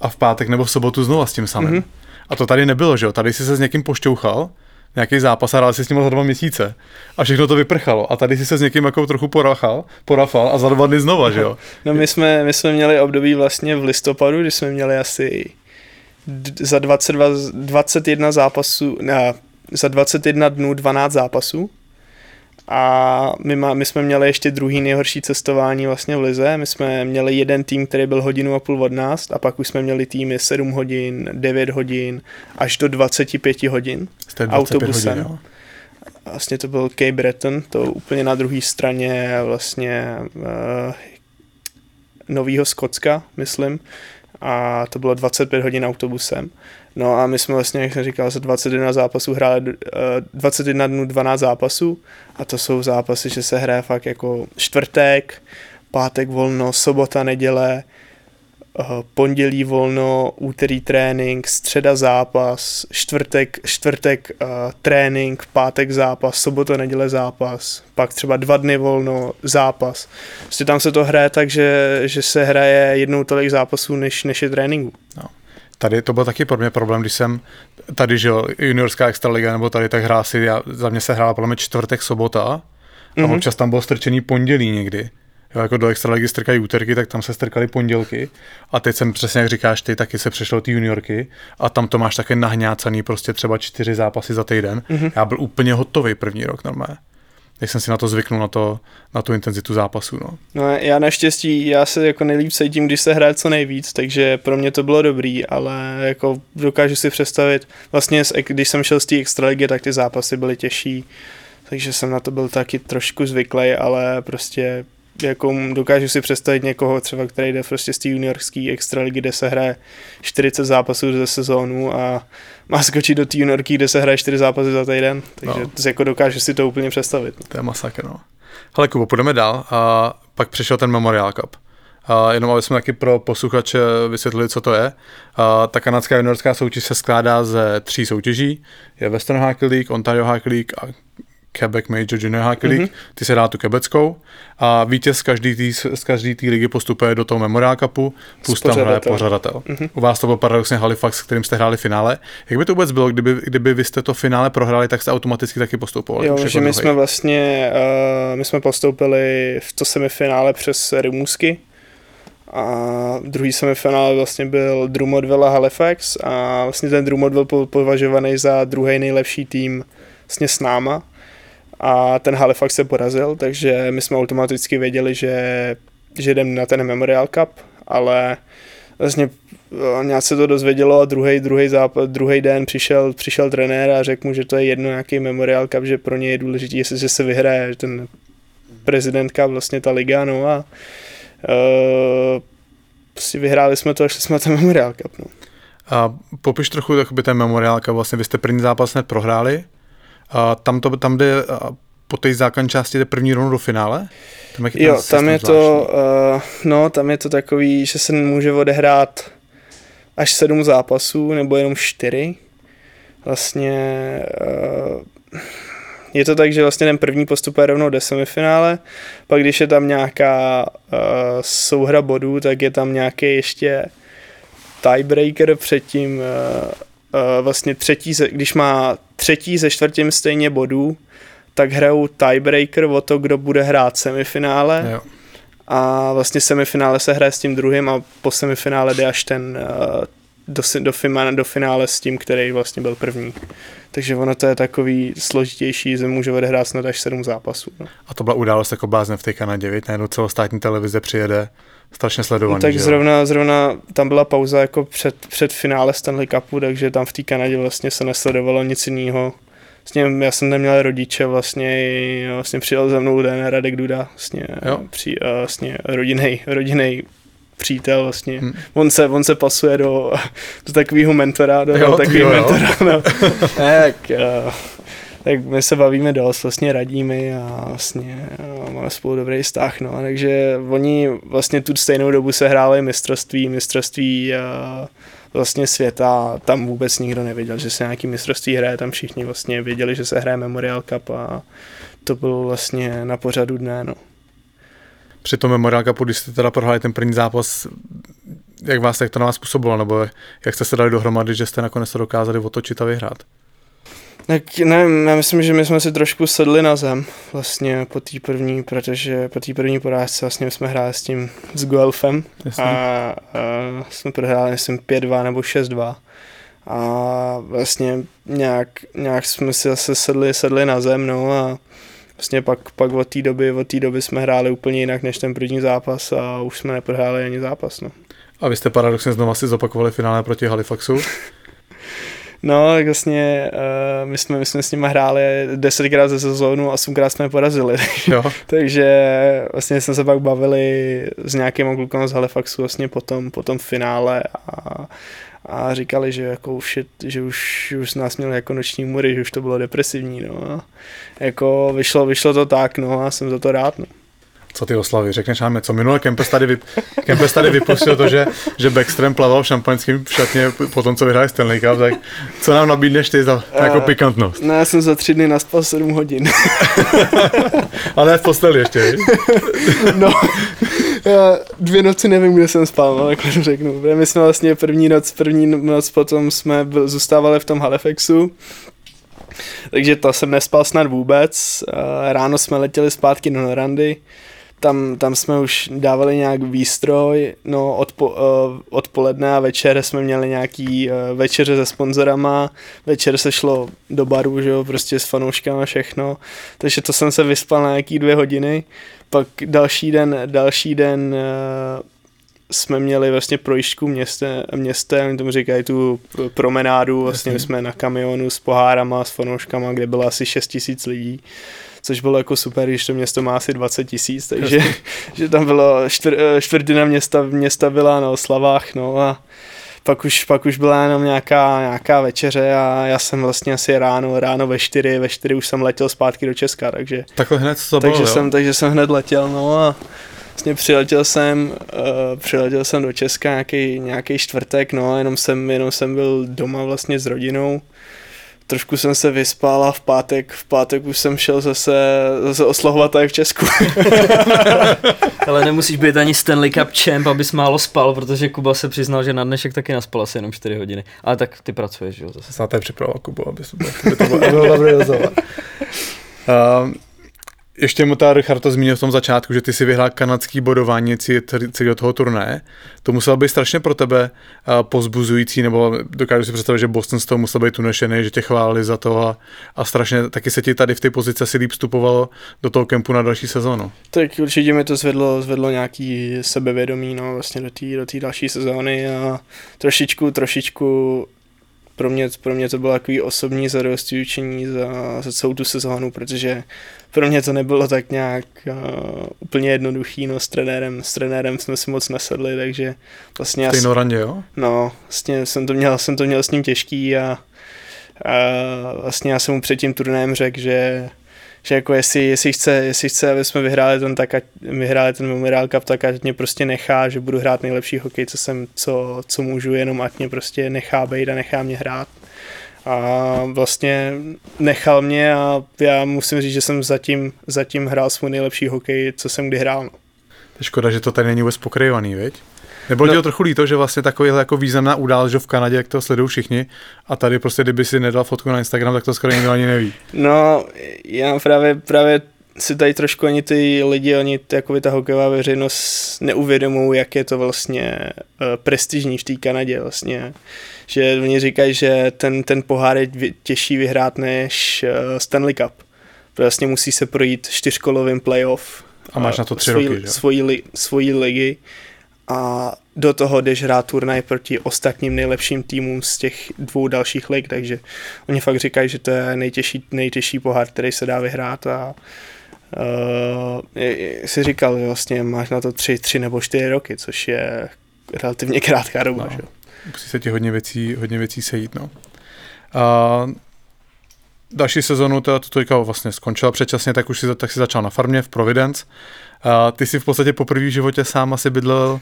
a v pátek nebo v sobotu znova s tím samým. Mm-hmm. A to tady nebylo, že jo? Tady si se s někým pošťouchal, nějaký zápas a hrál si s ním za dva měsíce. A všechno to vyprchalo. A tady si se s někým jako trochu porachal, porafal a za dva dny znova, že jo? [laughs] No my jsme, my jsme měli období vlastně v listopadu, kdy jsme měli asi za 22, 21 zápasů, ne, za 21 dnů 12 zápasů a my, má, my jsme měli ještě druhý nejhorší cestování vlastně v Lize. My jsme měli jeden tým, který byl hodinu a půl od nás a pak už jsme měli týmy 7 hodin, 9 hodin, až do 25 hodin autobusem. Hodin, jo. Vlastně to byl Cape Breton, to úplně na druhé straně vlastně uh, Novýho Skotska, myslím. A to bylo 25 hodin autobusem. No a my jsme vlastně, jak jsem říkal, za 21 zápasů hráli uh, eh, 21 dnů 12 zápasů a to jsou zápasy, že se hraje fakt jako čtvrtek, pátek volno, sobota, neděle, uh, pondělí volno, úterý trénink, středa zápas, čtvrtek, čtvrtek uh, trénink, pátek zápas, sobota, neděle zápas, pak třeba dva dny volno, zápas. Prostě tam se to hraje tak, že, že se hraje jednou tolik zápasů, než, než je tréninku. No. Tady to byl taky pro mě problém, když jsem tady žil juniorská extraliga nebo tady, tak hrál si, já, za mě se hrála podle mě čtvrtek, sobota a mm-hmm. občas tam byl strčený pondělí někdy. Jo, jako do extraligy strkají úterky, tak tam se strkaly pondělky. A teď jsem přesně, jak říkáš ty, taky se přešlo ty juniorky a tam to máš také nahňácaný prostě třeba čtyři zápasy za týden. Mm-hmm. Já byl úplně hotový první rok normálně. Jak jsem si na to zvyknul, na, to, na tu intenzitu zápasu. No. no já naštěstí, já se jako nejlíp cítím, když se hraje co nejvíc, takže pro mě to bylo dobrý, ale jako dokážu si představit, vlastně když jsem šel z té extraligy, tak ty zápasy byly těžší, takže jsem na to byl taky trošku zvyklý, ale prostě jako dokážu si představit někoho třeba, který jde prostě z té juniorské extraligy, kde se hraje 40 zápasů za sezónu a má skočit do té juniorky, kde se hraje 4 zápasy za týden, takže no. jako dokážu si to úplně představit. To je masakr, no. Hele Kubo, půjdeme dál a pak přišel ten Memorial Cup. A jenom aby jsme taky pro posluchače vysvětlili, co to je. A ta kanadská juniorská soutěž se skládá ze tří soutěží. Je Western Hockey League, Ontario Hockey League a Quebec Major Junior Hockey League, mm-hmm. ty se dá tu kebeckou a vítěz z každý tý, z každý té ligy postupuje do toho Memorial Cupu, plus tam hraje pořadatel. Mm-hmm. U vás to byl paradoxně Halifax, s kterým jste hráli finále. Jak by to vůbec bylo, kdyby, kdyby vy jste to finále prohráli, tak jste automaticky taky postupovali? Jo, že my jsme vlastně, uh, my jsme postoupili v to semifinále přes Rimůsky, a druhý semifinále vlastně byl Drummondville a Halifax a vlastně ten Drummondville byl považovaný za druhý nejlepší tým vlastně s náma a ten Halifax se porazil, takže my jsme automaticky věděli, že, že jdeme na ten Memorial Cup, ale vlastně eh, nějak se to dozvědělo a druhý, druhý, západ, druhý den přišel, přišel trenér a řekl mu, že to je jedno nějaký Memorial Cup, že pro ně je důležité, jestli že se vyhraje ten prezidentka, vlastně ta liga, no a uh, prostě vyhráli jsme to a šli jsme na ten Memorial Cup, no. A popiš trochu jakoby ten Memorial Cup, vlastně vy jste první zápas hned prohráli, a tam, to, tam jde po té základní části jde první rovnou do finále? Tam je jo, tam je to, uh, no, tam je to takový, že se může odehrát až sedm zápasů, nebo jenom čtyři. Vlastně uh, je to tak, že vlastně ten první postupuje rovnou do semifinále, pak když je tam nějaká uh, souhra bodů, tak je tam nějaký ještě tiebreaker předtím, uh, uh, vlastně třetí, když má třetí ze čtvrtím stejně bodů, tak hrajou tiebreaker o to, kdo bude hrát semifinále. Jo. A vlastně semifinále se hraje s tím druhým a po semifinále jde až ten uh, do, do, fima, do finále s tím, který vlastně byl první. Takže ono to je takový složitější, že může odehrát snad až sedm zápasů. No. A to byla událost jako blázne v té Kanadě, víte, najednou celostátní televize přijede strašně sledovaný. No, tak zrovna, zrovna tam byla pauza jako před, před finále Stanley Cupu, takže tam v té Kanadě vlastně se nesledovalo nic jiného. Vlastně já jsem neměl rodiče, vlastně, vlastně přijel za mnou den Radek Duda, vlastně, jo. Při, vlastně rodinej, rodinej přítel vlastně. Hmm. On, se, on se pasuje do, do takového mentora, do, jo, takového mentora. No. [laughs] tak, uh, tak my se bavíme dost, vlastně radíme a vlastně a máme spolu dobrý vztah, no, takže oni vlastně tu stejnou dobu se hráli mistrovství, mistrovství a vlastně světa, tam vůbec nikdo nevěděl, že se nějaký mistrovství hraje, tam všichni vlastně věděli, že se hraje Memorial Cup a to bylo vlastně na pořadu dne, no. Při tom Memorial Cupu, když jste teda prohráli ten první zápas, jak vás jak to na vás působilo, nebo jak jste se dali dohromady, že jste nakonec to dokázali otočit a vyhrát? Tak nevím, já myslím, že my jsme si trošku sedli na zem vlastně po té první, protože po té první porážce vlastně jsme hráli s tím s Guelfem a, a jsme prohráli myslím 5-2 nebo 6-2 a vlastně nějak, nějak jsme si zase sedli, sedli na zem, no a vlastně pak, pak od té doby, od té doby jsme hráli úplně jinak než ten první zápas a už jsme neprohráli ani zápas, no. A vy jste paradoxně znovu si zopakovali finále proti Halifaxu? [laughs] No, tak vlastně uh, my, jsme, my jsme s nimi hráli desetkrát ze sezónu a osmkrát jsme je porazili. Jo. [laughs] Takže vlastně jsme se pak bavili s nějakým klukem z Halifaxu vlastně potom, potom finále a, a říkali, že jako už, je, že už, už nás měli jako noční mury, že už to bylo depresivní, no a jako vyšlo, vyšlo to tak, no a jsem za to rád, no. Co ty oslavy? Řekneš nám co minule Kempes tady, vyp, Kempes tady vypustil to, že, že Backstream plaval v šampaňském šatně po tom, co vyhráli Stanley Cup, tak co nám nabídneš ty za jako Eh, pikantnost? No já jsem za tři dny naspal 7 hodin. [laughs] Ale ne v posteli ještě, no, já dvě noci nevím, kde jsem spal, no, to řeknu. My jsme vlastně první noc, první noc potom jsme byl, zůstávali v tom Halifaxu, takže to jsem nespal snad vůbec. Eh, Ráno jsme letěli zpátky do Norandy, tam, tam jsme už dávali nějak výstroj, no odpo, uh, odpoledne a večer jsme měli nějaký uh, večeře se sponzorama, večer se šlo do baru, že jo, prostě s fanouškama všechno, takže to jsem se vyspal na nějaký dvě hodiny, pak další den, další den uh, jsme měli vlastně projížďku městem, městem, oni tomu říkají tu promenádu, vlastně jsme na kamionu s pohárama, s fanouškama, kde bylo asi 6 tisíc lidí což bylo jako super, když to město má asi 20 tisíc, takže [laughs] že tam bylo čtvr, čtvrtina města, města byla na oslavách, no a pak už, pak už byla jenom nějaká, nějaká večeře a já jsem vlastně asi ráno, ráno ve čtyři, ve čtyři už jsem letěl zpátky do Česka, takže, Takhle hned bylo, takže, jo? jsem, takže jsem hned letěl, no a vlastně přiletěl jsem, uh, přiletěl jsem do Česka nějaký, nějaký čtvrtek, no a jenom jsem, jenom jsem byl doma vlastně s rodinou, trošku jsem se vyspal a v pátek, v pátek už jsem šel zase, zase oslavovat tady v Česku. [laughs] Ale nemusíš být ani Stanley Cup champ, abys málo spal, protože Kuba se přiznal, že na dnešek taky naspal asi jenom 4 hodiny. Ale tak ty pracuješ, jo? Zase. Snad je připravoval Kubu, aby, to bylo- aby to bylo, dobrý rozhovor. Uh, [laughs] ještě mu ta Richard to zmínil v tom začátku, že ty si vyhrál kanadský bodování celého toho turnaje. To muselo být strašně pro tebe uh, pozbuzující, nebo dokážu si představit, že Boston z toho musel být unešený, že tě chválili za to a, a strašně taky se ti tady v té pozici asi líp vstupovalo do toho kempu na další sezónu. tak určitě mi to zvedlo, zvedlo nějaký sebevědomí no, vlastně do té do další sezóny a trošičku, trošičku pro mě, pro mě to bylo takový osobní zadosti učení za, za celou tu sezónu, protože pro mě to nebylo tak nějak uh, úplně jednoduchý, no s trenérem, s trenérem jsme si moc nesedli, takže vlastně V té s- Norandě, jo? No, vlastně jsem to měl, jsem to měl s ním těžký a, a vlastně já jsem mu před tím turnajem řekl, že, že jako jestli, jestli, chce, jestli chce, aby jsme vyhráli ten, tak ať, vyhráli ten Memorial Cup, tak ať mě prostě nechá, že budu hrát nejlepší hokej, co jsem, co, co můžu, jenom ať mě prostě nechá bejt a nechá mě hrát. A vlastně nechal mě a já musím říct, že jsem zatím, zatím hrál svůj nejlepší hokej, co jsem kdy hrál. No. Škoda, že to tady není vůbec pokrývaný, viď? Nebylo No. ti to trochu líto, že vlastně takovýhle jako významná událost, že v Kanadě, jak to sledují všichni, a tady prostě, kdyby si nedal fotku na Instagram, tak to skoro nikdo ani neví. No, já právě, právě si tady trošku ani ty lidi, ani ty, jakoby ta hokejová veřejnost neuvědomují, jak je to vlastně uh, prestižní v té Kanadě vlastně. Že oni říkají, že ten, ten pohár je těžší vyhrát než uh, Stanley Cup. Protože Vlastně musí se projít čtyřkolovým playoff. A máš uh, na to tři svojí, roky, že? Svojí, li, svojí ligy a do toho jdeš hrát turnaj proti ostatním nejlepším týmům z těch dvou dalších lig, takže oni fakt říkají, že to je nejtěžší, nejtěžší pohár, který se dá vyhrát a uh, si říkal, že vlastně máš na to tři, tři nebo čtyři roky, což je relativně krátká doba. No. Že? Musí se ti hodně věcí, hodně věcí sejít, no. A další sezonu, to, to teďka vlastně skončila předčasně, tak už si, tak si začal na farmě v Providence. A ty si v podstatě poprvé v životě sám asi bydlel,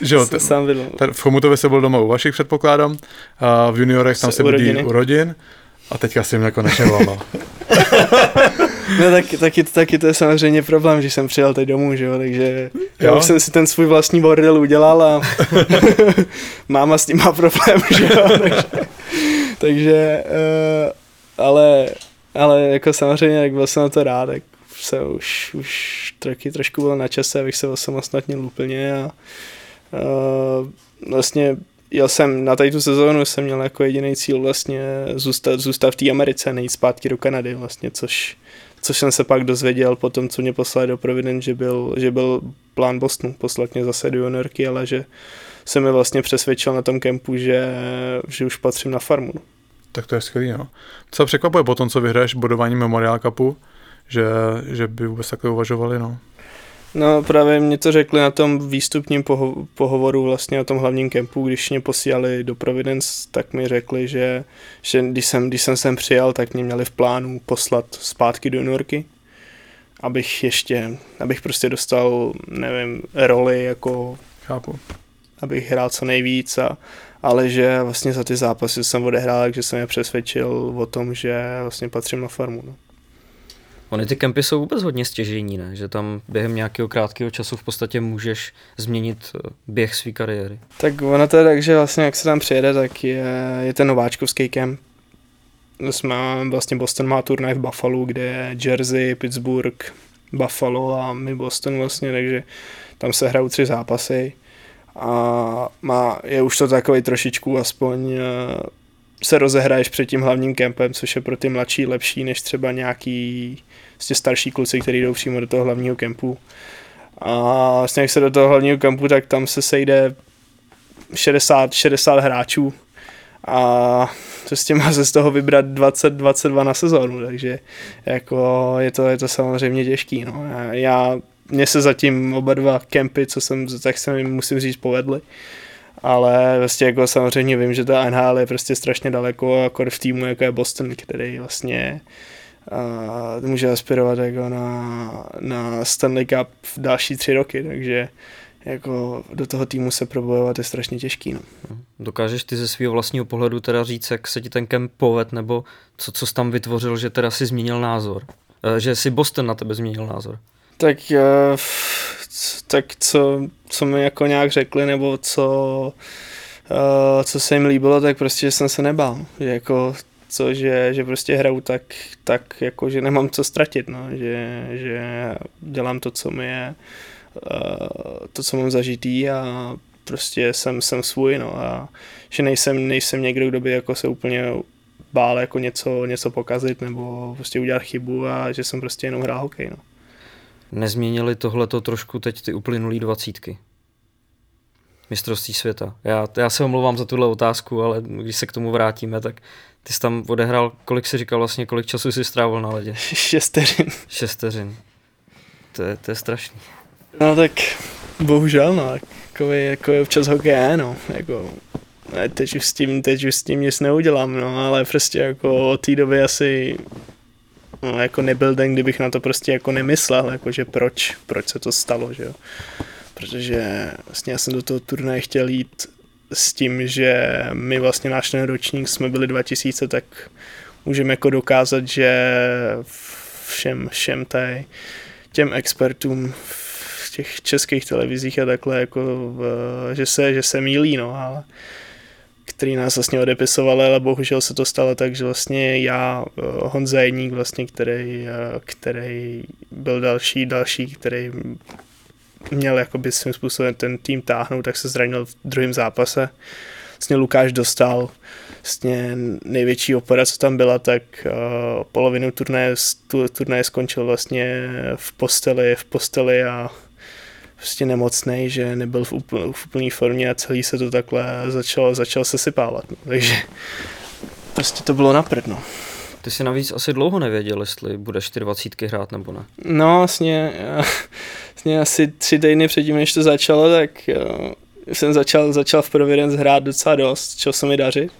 že jo, Jsem sám. Tady v Chomutově se byl doma u vašich, předpokládám. A v juniorech tam Se bydlí rodiny. u rodin. A teďka si jim konečně volal. [laughs] No taky, taky, taky to je samozřejmě problém, že jsem přijel teď domů, že jo, takže já Jo? už jsem si ten svůj vlastní bordel udělal a [laughs] [laughs] máma s tím má problém, že jo, takže, takže uh, ale, ale jako samozřejmě, jak byl jsem na to rád, tak se už, už taky trošku byl na čase, abych se osamostatnil úplně a uh, vlastně jel jsem na tady tu sezónu, jsem měl jako jediný cíl vlastně zůstat, zůstat v té Americe, nejít zpátky do Kanady vlastně, což, což jsem se pak dozvěděl po tom, co mě poslali do Providence, že byl, že byl plán Bostonu poslat mě zase do juniorky, ale že se mi vlastně přesvědčil na tom kempu, že, že už patřím na farmu. no. tak to je skvělý, no. Co překvapuje po tom, co vyhraješ bodování Memorial Cupu, že, že by vůbec takhle uvažovali, no. No právě mě to řekli na tom výstupním poho- pohovoru vlastně na tom hlavním kempu, když mě posílali do Providence, tak mi řekli, že, že když, jsem, když jsem sem přijel, tak mě měli v plánu poslat zpátky do New Yorky abych ještě, abych prostě dostal, nevím, roli jako Chápu. abych hrál co nejvíc, a, ale že vlastně za ty zápasy jsem odehrál, takže jsem je přesvědčil o tom, že vlastně patřím na farmu. No. Ony ty kempy jsou vůbec hodně stěžejní, ne? Že tam během nějakého krátkého času v podstatě můžeš změnit eh, běh své kariéry. Tak ono to je tak, že vlastně jak se tam přijede, tak je, je ten nováčkovský kemp. Jsme, vlastně Boston má turnaj v Buffalo, kde je Jersey, Pittsburgh, Buffalo a my Boston vlastně, takže tam se hrajou tři zápasy a má, je už to takový trošičku aspoň eh, se rozehraješ před tím hlavním kempem, což je pro ty mladší lepší než třeba nějaký vlastně starší kluci, kteří jdou přímo do toho hlavního kempu. A vlastně jak se do toho hlavního kempu, tak tam se sejde 60, 60 hráčů a to s těma se z toho vybrat 20-22 na sezónu, takže jako je to, je to samozřejmě těžký. No. Já, mně se zatím oba dva kempy, co jsem, tak se mi musím říct, povedly ale vlastně jako samozřejmě vím, že ta NHL je prostě strašně daleko, jako v týmu, jako je Boston, který vlastně uh, může aspirovat jako na, na Stanley Cup v další tři roky, takže jako do toho týmu se probojovat je strašně těžký. No. Dokážeš ty ze svého vlastního pohledu teda říct, jak se ti ten kemp poved, nebo co, co jsi tam vytvořil, že teda si změnil názor? Že si Boston na tebe změnil názor? Tak, uh, tak co, co mi jako nějak řekli, nebo co, uh, co se jim líbilo, tak prostě že jsem se nebál. Že jako co, že, že prostě hraju tak, tak jako, že nemám co ztratit, no. že, že dělám to, co mi je, uh, to, co mám zažitý a prostě jsem, jsem svůj, no a že nejsem, nejsem někdo, kdo by jako se úplně bál jako něco, něco pokazit nebo prostě udělat chybu a že jsem prostě jenom hrál hokej, no nezměnili tohleto trošku teď ty uplynulý dvacítky? Mistrovství světa. Já, já se omlouvám za tuhle otázku, ale když se k tomu vrátíme, tak ty jsi tam odehrál, kolik jsi říkal vlastně, kolik času jsi strávil na ledě? [laughs] Šesteřin. Šesteřin. To je, to je strašný. No tak bohužel, no, jako je, jako je občas hokej, no, jako teď už s tím, teď už s tím nic neudělám, no, ale prostě jako od té doby asi no, jako nebyl den, kdybych na to prostě jako nemyslel, jako že proč, proč se to stalo, že jo. Protože vlastně já jsem do toho turnaje chtěl jít s tím, že my vlastně náš ten ročník jsme byli 2000, tak můžeme jako dokázat, že všem, všem taj, těm expertům v těch českých televizích a takhle, jako, že se, že se mílí, no, ale který nás vlastně odepisovali, ale bohužel se to stalo tak, že vlastně já, Honza Jedník, vlastně, který, který byl další, další, který měl jakoby svým způsobem ten tým táhnout, tak se zranil v druhém zápase. Vlastně Lukáš dostal vlastně největší opera, co tam byla, tak uh, polovinu turnaje, tu, turnaje skončil vlastně v posteli, v posteli a prostě nemocný, že nebyl v, úpl, v úplné formě a celý se to takhle začal, začal se sypávat. No. Takže prostě to bylo naprdno. Ty jsi navíc asi dlouho nevěděl, jestli budeš ty dvacítky hrát nebo ne. No vlastně, [laughs] vlastně asi tři týdny předtím, než to začalo, tak jo, jsem začal, začal v Providence hrát docela dost, čeho se mi dařit.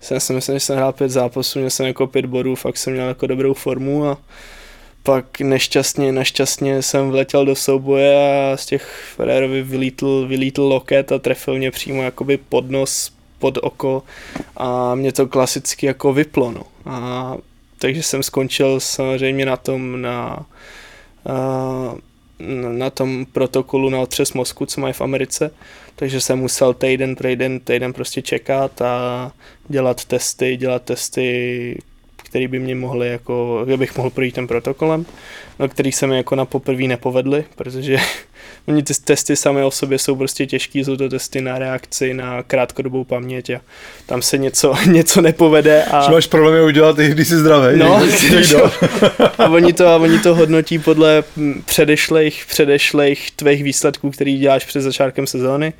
Jsem si myslím, že jsem hrál pět zápasů, měl jsem jako pět bodů, fakt jsem měl jako dobrou formu a pak nešťastně, nešťastně jsem vletěl do souboje a z těch Ferrerovi vylítl, vylítl loket a trefil mě přímo jakoby pod nos, pod oko a mě to klasicky jako vyplo, no. A, takže jsem skončil samozřejmě na tom, na, na tom protokolu na otřes mozku, co mají v Americe, takže jsem musel týden, týden, týden prostě čekat a dělat testy, dělat testy který by mě mohli jako, bych mohl projít ten protokolem, no, který se mi jako na poprvé nepovedly, protože [laughs] oni ty testy samé o sobě jsou prostě těžký, jsou to testy na reakci, na krátkodobou paměť a tam se něco, [laughs] něco nepovede. A... Že máš problémy udělat, i když jsi zdravý. No, [laughs] a oni to, a oni to hodnotí podle předešlejch, předešlejch tvých výsledků, který děláš před začátkem sezóny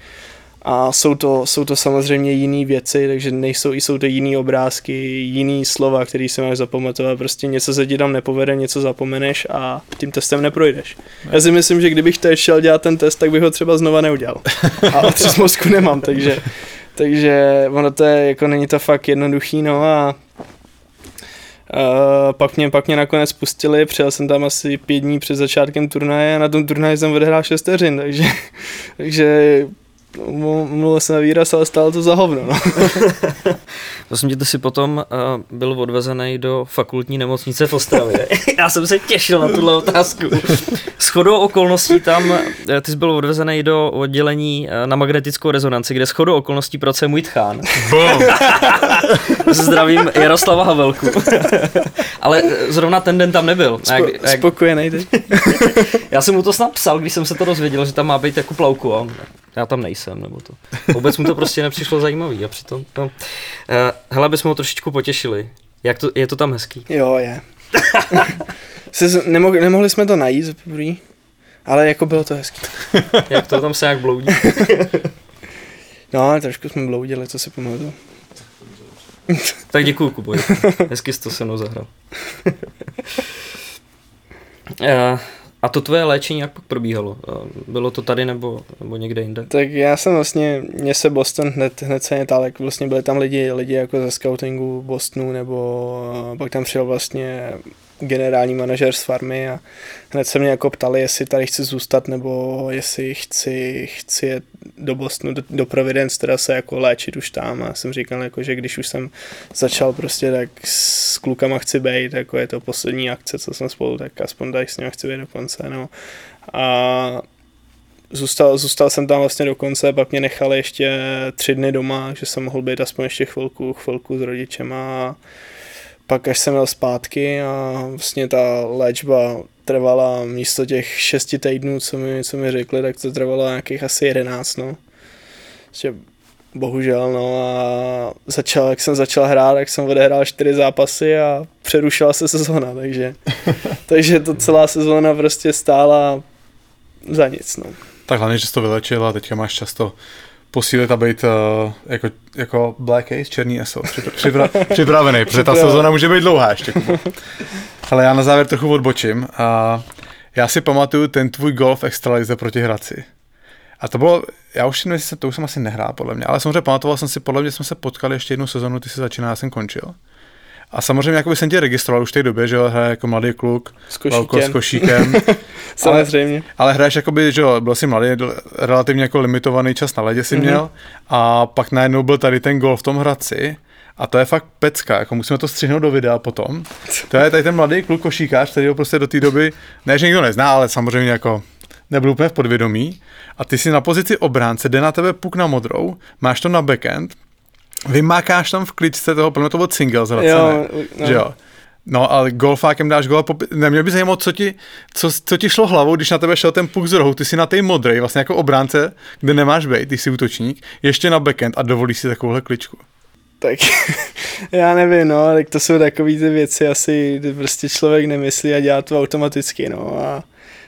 a jsou to, jsou to samozřejmě jiné věci, takže nejsou i jsou to jiné obrázky, jiný slova, které si máš zapamatovat, prostě něco se ti tam nepovede, něco zapomeneš a tím testem neprojdeš. Já si myslím, že kdybych teď šel dělat ten test, tak bych ho třeba znova neudělal. [laughs] A otřes mozku nemám, takže, takže ono to je, jako není to fakt jednoduchý, no a Uh, pak, mě, pak mě nakonec pustili, přijel jsem tam asi pět dní před začátkem turnaje a na tom turnaji jsem odehrál 6 vteřin, takže, takže mluvil jsem na výraz, ale stálo to za hovno. No. [laughs] Prosím tě, ty jsi potom uh, byl odvezený do fakultní nemocnice v Ostravě. [laughs] Já jsem se těšil na tuhle otázku. S chodou okolností tam, eh, ty jsi byl odvezený do oddělení uh, na magnetickou rezonanci, kde s chodou okolností pracuje můj tchán. [laughs] Zdravím Jaroslava Havelku. Ale zrovna ten den tam nebyl. Spo, jak, jak... Spokojený teď. Já jsem mu to snad psal, když jsem se to dozvěděl, že tam má být jako plavku a on já tam nejsem, nebo to. Vůbec mu to prostě nepřišlo zajímavý a přitom, no. Hele, bychom ho trošičku potěšili. Jak to, je to tam hezký? Jo, je. [laughs] nemohli, nemohli jsme to najít zaprvé, ale jako bylo to hezký. [laughs] jak to tam se jak bloudí? [laughs] no, trošku jsme bloudili, co si pamatuju. tak děkuju, Kubo. Hezky jsi to se mnou zahrál. uh, A to tvoje léčení jak pak probíhalo? Bylo to tady nebo, nebo někde jinde? Tak já jsem vlastně, mě se Boston hned, hned se nětal, jak vlastně byli tam lidi, lidi jako ze scoutingu Bostonu, nebo pak tam přijel vlastně generální manažer z farmy a hned se mě jako ptali, jestli tady chci zůstat nebo jestli chci, chci jet do Bostonu, do, do Providence, teda se jako léčit už tam a jsem říkal, jako, že když už jsem začal prostě tak s klukama chci být, jako je to poslední akce, co jsme spolu, tak aspoň tak s ním chci být do konce, no. A zůstal, zůstal jsem tam vlastně do konce, pak mě nechali ještě tři dny doma, že jsem mohl být aspoň ještě chvilku, chvilku s rodičem a pak až jsem měl zpátky a vlastně ta léčba trvala místo těch šesti týdnů, co mi, co mi řekli, tak to trvalo nějakých asi jedenáct, no. Že bohužel, no a začal, jak jsem začal hrát, tak jsem odehrál čtyři zápasy a přerušila se sezóna, takže, [laughs] takže to celá sezóna prostě stála za nic, no. Tak hlavně, že jsi to vylečil a teďka máš často posílit a být uh, jako, jako Black Ace, černý ESO, připra, [laughs] připravený, protože ta sezóna může být dlouhá ještě. [laughs] Ale já na závěr trochu odbočím. A já si pamatuju ten tvůj golf extralize proti Hradci. A to bylo, já už nevím, to už jsem asi nehrál podle mě, ale samozřejmě pamatoval jsem si, podle mě jsme se potkali ještě jednu sezonu, ty jsi začínal, já jsem končil. A samozřejmě jako jsem tě registroval už v té době, že hraje jako mladý kluk, s košíkem. S košíkem. [laughs] samozřejmě. Ale, ale hraješ jakoby, že jo, byl jsi mladý, relativně jako limitovaný čas na ledě si mm-hmm. měl a pak najednou byl tady ten gol v tom Hradci a to je fakt pecka, jako musíme to střihnout do videa potom. To je tady ten mladý kluk košíkář, který ho prostě do té doby, ne, že nikdo nezná, ale samozřejmě jako nebyl úplně v podvědomí. A ty si na pozici obránce, jde na tebe puk na modrou, máš to na backend, vymákáš tam v kličce toho, plně to byl single zracené, jo, no. že jo. No ale golfákem dáš gol a ne, mě by zajímalo, co ti, co, co ti šlo hlavou, když na tebe šel ten puk z rohu, ty si na té modré, vlastně jako obránce, kde nemáš být, ty jsi útočník, ještě na backend a dovolíš si takovouhle kličku. Tak [laughs] já nevím, no, tak to jsou takové ty věci asi, kdy prostě člověk nemyslí a dělá to automaticky, no a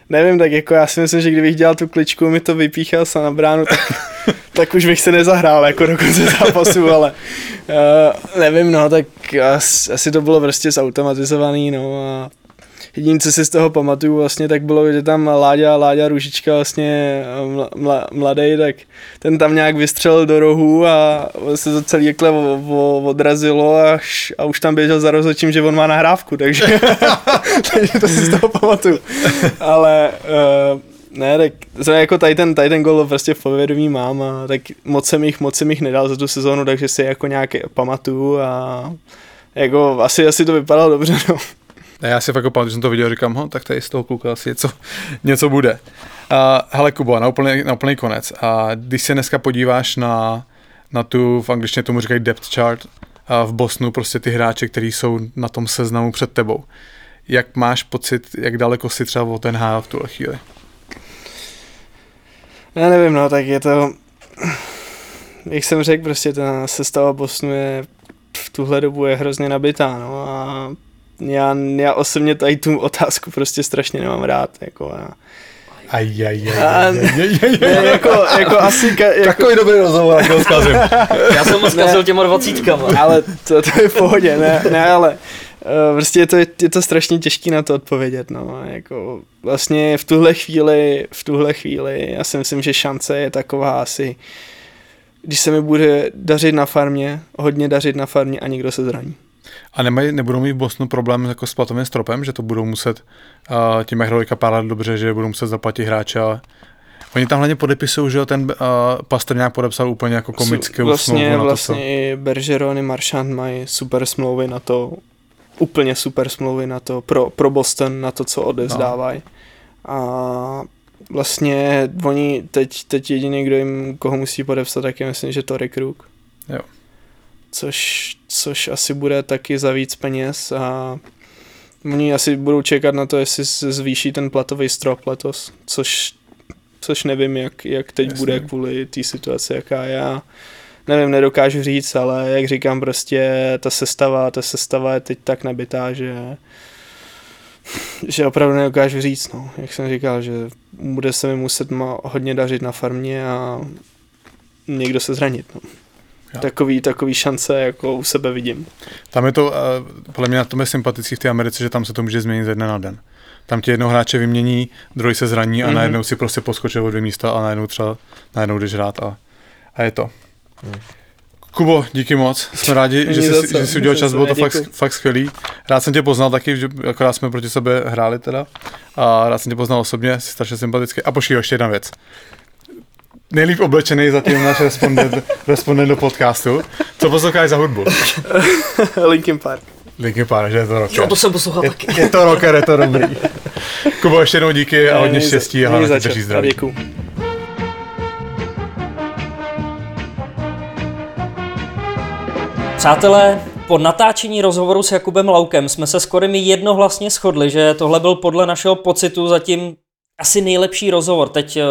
nevím, tak jako já si myslím, že kdybych dělal tu kličku, mi to vypíchal se na bránu, tak, [laughs] tak už bych se nezahrál jako do konce zápasu, ale uh, nevím, no, tak asi, asi to bylo prostě zautomatizovaný, no a jediné, co si z toho pamatuju vlastně, tak bylo, že tam Láďa, Láďa Růžička vlastně mla, mla, mladý, tak ten tam nějak vystřelil do rohu a se to celý jakhle odrazilo a, a už tam běžel za rozhodčím, že on má nahrávku, takže, [laughs] takže to si z toho pamatuju. Ale uh, ne, tak jako tady ten, tady ten gol prostě v povědomí mám a tak moc jsem jich, moc jsem jich nedal za tu sezónu, takže si jako nějaké pamatuju a jako asi, asi to vypadalo dobře, no. A já si fakt pamatuju, že jsem to viděl, říkám, ho, tak tady z toho kluka asi něco, [laughs] něco bude. Uh, hele Kubo, na úplný, na úplný konec. A když se dneska podíváš na, na tu, v angličtině tomu říkají depth chart, a v Bosnu prostě ty hráče, kteří jsou na tom seznamu před tebou. Jak máš pocit, jak daleko si třeba ten v tuhle chvíli? Já nevím, no, tak je to, jak jsem řekl, prostě ta sestava Bosnu je v tuhle dobu je hrozně nabitá, no a já, já osobně tady tu otázku prostě strašně nemám rád, jako a, Aj, aj, aj, aj, aj, aj, aj. jako, jako asi... Ka, jako... Takový dobrý rozhovor, jak ho zkazím. Já jsem ho zkazil těma dvacítkama. Ale to, to je v pohodě, ne, ne ale uh, prostě je to, je to strašně těžké na to odpovědět, no, jako vlastně v tuhle chvíli, v tuhle chvíli, já si myslím, že šance je taková asi, když se mi bude dařit na farmě, hodně dařit na farmě a nikdo se zraní A nemají, nebudou mít v Bosnu problém jako s platovým stropem, že to budou muset, uh, jak hrajou párat dobře, že budou muset zaplatit hráče, ale Oni tam hlavně podepisují, že ten uh, Pastrňák podepsal úplně jako komickou vlastně, smlouvu na Vlastně to, i Bergeron i Marchand mají super smlouvy na to, úplně super smlouvy na to, pro, pro Boston, na to, co odezdávají. No. A vlastně oni teď, teď jediný, kdo jim koho musí podepsat, tak je myslím, že to Kruk. Jo. Což, což asi bude taky za víc peněz a oni asi budou čekat na to, jestli se zvýší ten platový strop letos, což, což nevím, jak, jak teď Jasně. bude kvůli té situaci, jaká já nevím, nedokážu říct, ale jak říkám, prostě ta sestava, ta sestava je teď tak nabitá, že že opravdu nedokážu říct, no. Jak jsem říkal, že bude se mi muset ma- hodně dařit na farmě a někdo se zranit, no. Takový, takový šance jako u sebe vidím. Tam je to, uh, podle mě na tom je sympatický v té Americe, že tam se to může změnit ze dne na den. Tam ti jednoho hráče vymění, druhý se zraní a mm-hmm. najednou si prostě poskočil o dvě místa a najednou třeba najednou jdeš hrát a, a je to. Mm. Kubo, díky moc. Jsme rádi, že jsi, že jsi udělal čas, bylo to fakt, fakt skvělý. Rád jsem tě poznal taky, že akorát jsme proti sebe hráli teda. A rád jsem tě poznal osobně, jsi strašně sympatický. A počkej, ještě jedna věc. Nejlíp oblečený zatím náš respondent, respondent do podcastu. Co posloucháš za hudbu? [laughs] Linkin Park. Linkin Park, že je to rocker. Jo, to jsem poslouchal je, taky. Je to rocker, je to dobrý. Kubo, ještě jednou díky a hodně štěstí a hlavně zdraví. Děkuju. Přátelé, po natáčení rozhovoru s Jakubem Laukem jsme se skoro mi jednohlasně shodli, že tohle byl podle našeho pocitu zatím asi nejlepší rozhovor. Teď eh,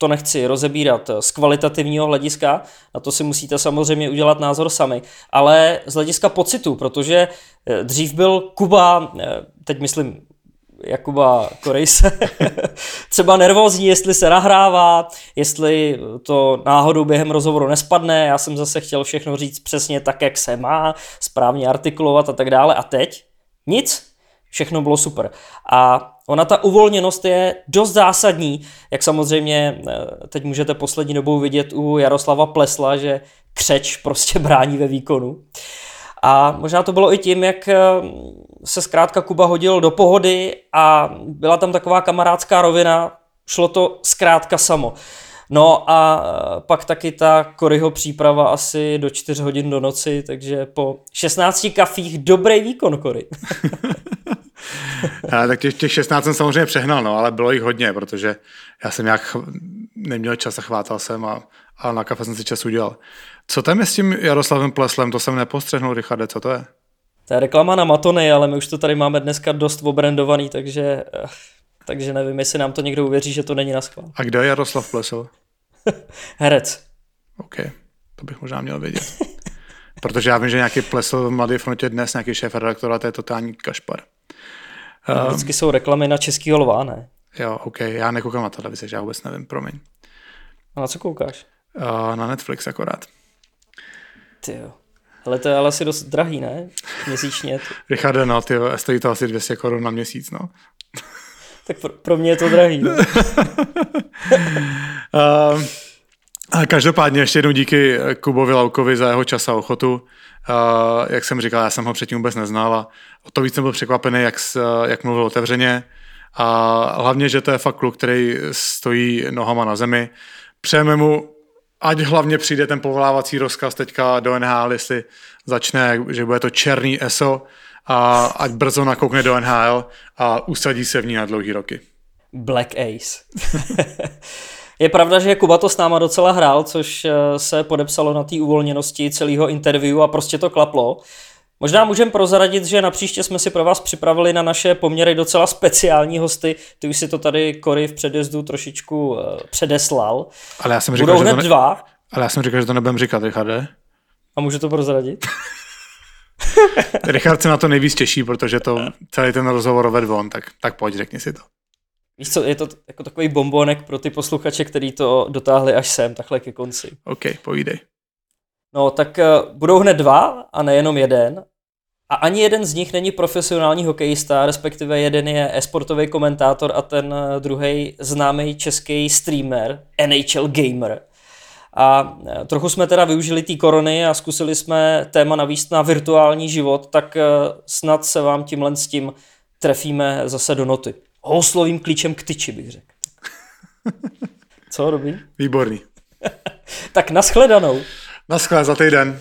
to nechci rozebírat z kvalitativního hlediska, na to si musíte samozřejmě udělat názor sami, ale z hlediska pocitu, protože eh, dřív byl Kuba, eh, teď myslím Jakuba Korejse [laughs] třeba nervózní, jestli se nahrává, jestli to náhodou během rozhovoru nespadne, já jsem zase chtěl všechno říct přesně tak, jak se má, správně artikulovat a tak dále. A teď? Nic, všechno bylo super. A ona ta uvolněnost je dost zásadní, jak samozřejmě eh, teď můžete poslední dobou vidět u Jaroslava Plesla, že křeč prostě [laughs] brání ve výkonu. A možná to bylo i tím, jak eh, se zkrátka Kuba hodil do pohody a byla tam taková kamarádská rovina, šlo to zkrátka samo. No a eh, pak taky ta Koryho příprava asi do 4 hodin do noci, takže po 16 kafích dobrý výkon Kory. [laughs] [laughs] tak těch, těch 16 jsem samozřejmě přehnal, no, ale bylo jich hodně, protože já jsem nějak neměl čas a chvátal jsem a, a na kafe jsem si čas udělal. Co tam je s tím Jaroslavem Pleslem? To jsem nepostřehnul, Richarde, co to je? To je reklama na Matony, ale my už to tady máme dneska dost obrandovaný, takže, eh, takže nevím, jestli nám to někdo uvěří, že to není na schvál. A kde je Jaroslav Plesl? [laughs] Herec. OK, to bych možná měl vědět. [laughs] Protože já vím, že nějaký Plesl v Mladé frontě dnes, nějaký šéf redaktora, to je totální kašpar. No, vždycky jsou reklamy na český lva, ne? Jo, OK, já nekoukám na televizi, já vůbec nevím, promiň. A na co koukáš? Uh, na Netflix akorát. Ty jo. Ale to je ale asi dost drahý, ne? Měsíčně. Richarde, no, ty stojí to asi 200 korun na měsíc, no. tak pro, pro mě je to drahý. No. uh, a každopádně ještě jednou díky Kubovi Laukovi za jeho čas a ochotu. Uh, jak jsem říkal, já jsem ho předtím vůbec neznal a o to víc jsem byl překvapený, jak, jak mluvil otevřeně. A hlavně, že to je fakt kluk, který stojí nohama na zemi. Přejeme mu ať hlavně přijde ten povolávací rozkaz teďka do NHL, jestli začne, že bude to černý ESO a ať brzo nakoukne do NHL a usadí se v ní na dlouhý roky. Black Ace. [laughs] Je pravda, že Kuba to s náma docela hrál, což eh, se podepsalo na té uvolněnosti celého interview a prostě to klaplo. Možná můžeme prozradit, že na příště jsme si pro vás připravili na naše poměry docela speciální hosty. Ty už si to tady Kory v předjezdu trošičku uh, předeslal. Ale já jsem říkal, Budou že hned to ne... dva. Ale já jsem říkal, že to nebudem říkat, Richarde. A můžu to prozradit? [laughs] Richard se na to nejvíc těší, protože to celý ten rozhovor vedl on, tak, tak pojď, řekni si to. Víš co, je to jako takový bombonek pro ty posluchače, který to dotáhli až sem, takhle ke konci. OK, povídej. No, tak uh, budou hned dva a nejenom jeden. A ani jeden z nich není profesionální hokejista, respektive jeden je esportový komentátor a ten uh, druhý známý český streamer, NHL Gamer. A eh, trochu jsme teda využili té korony a zkusili jsme téma navíst na virtuální život, tak eh, snad se vám tímhle s tím trefíme zase do noty. Houslovým klíčem k tyči bych řekl. Co, Robin? Výborný. [laughs] tak naschledanou. Naschle za týden.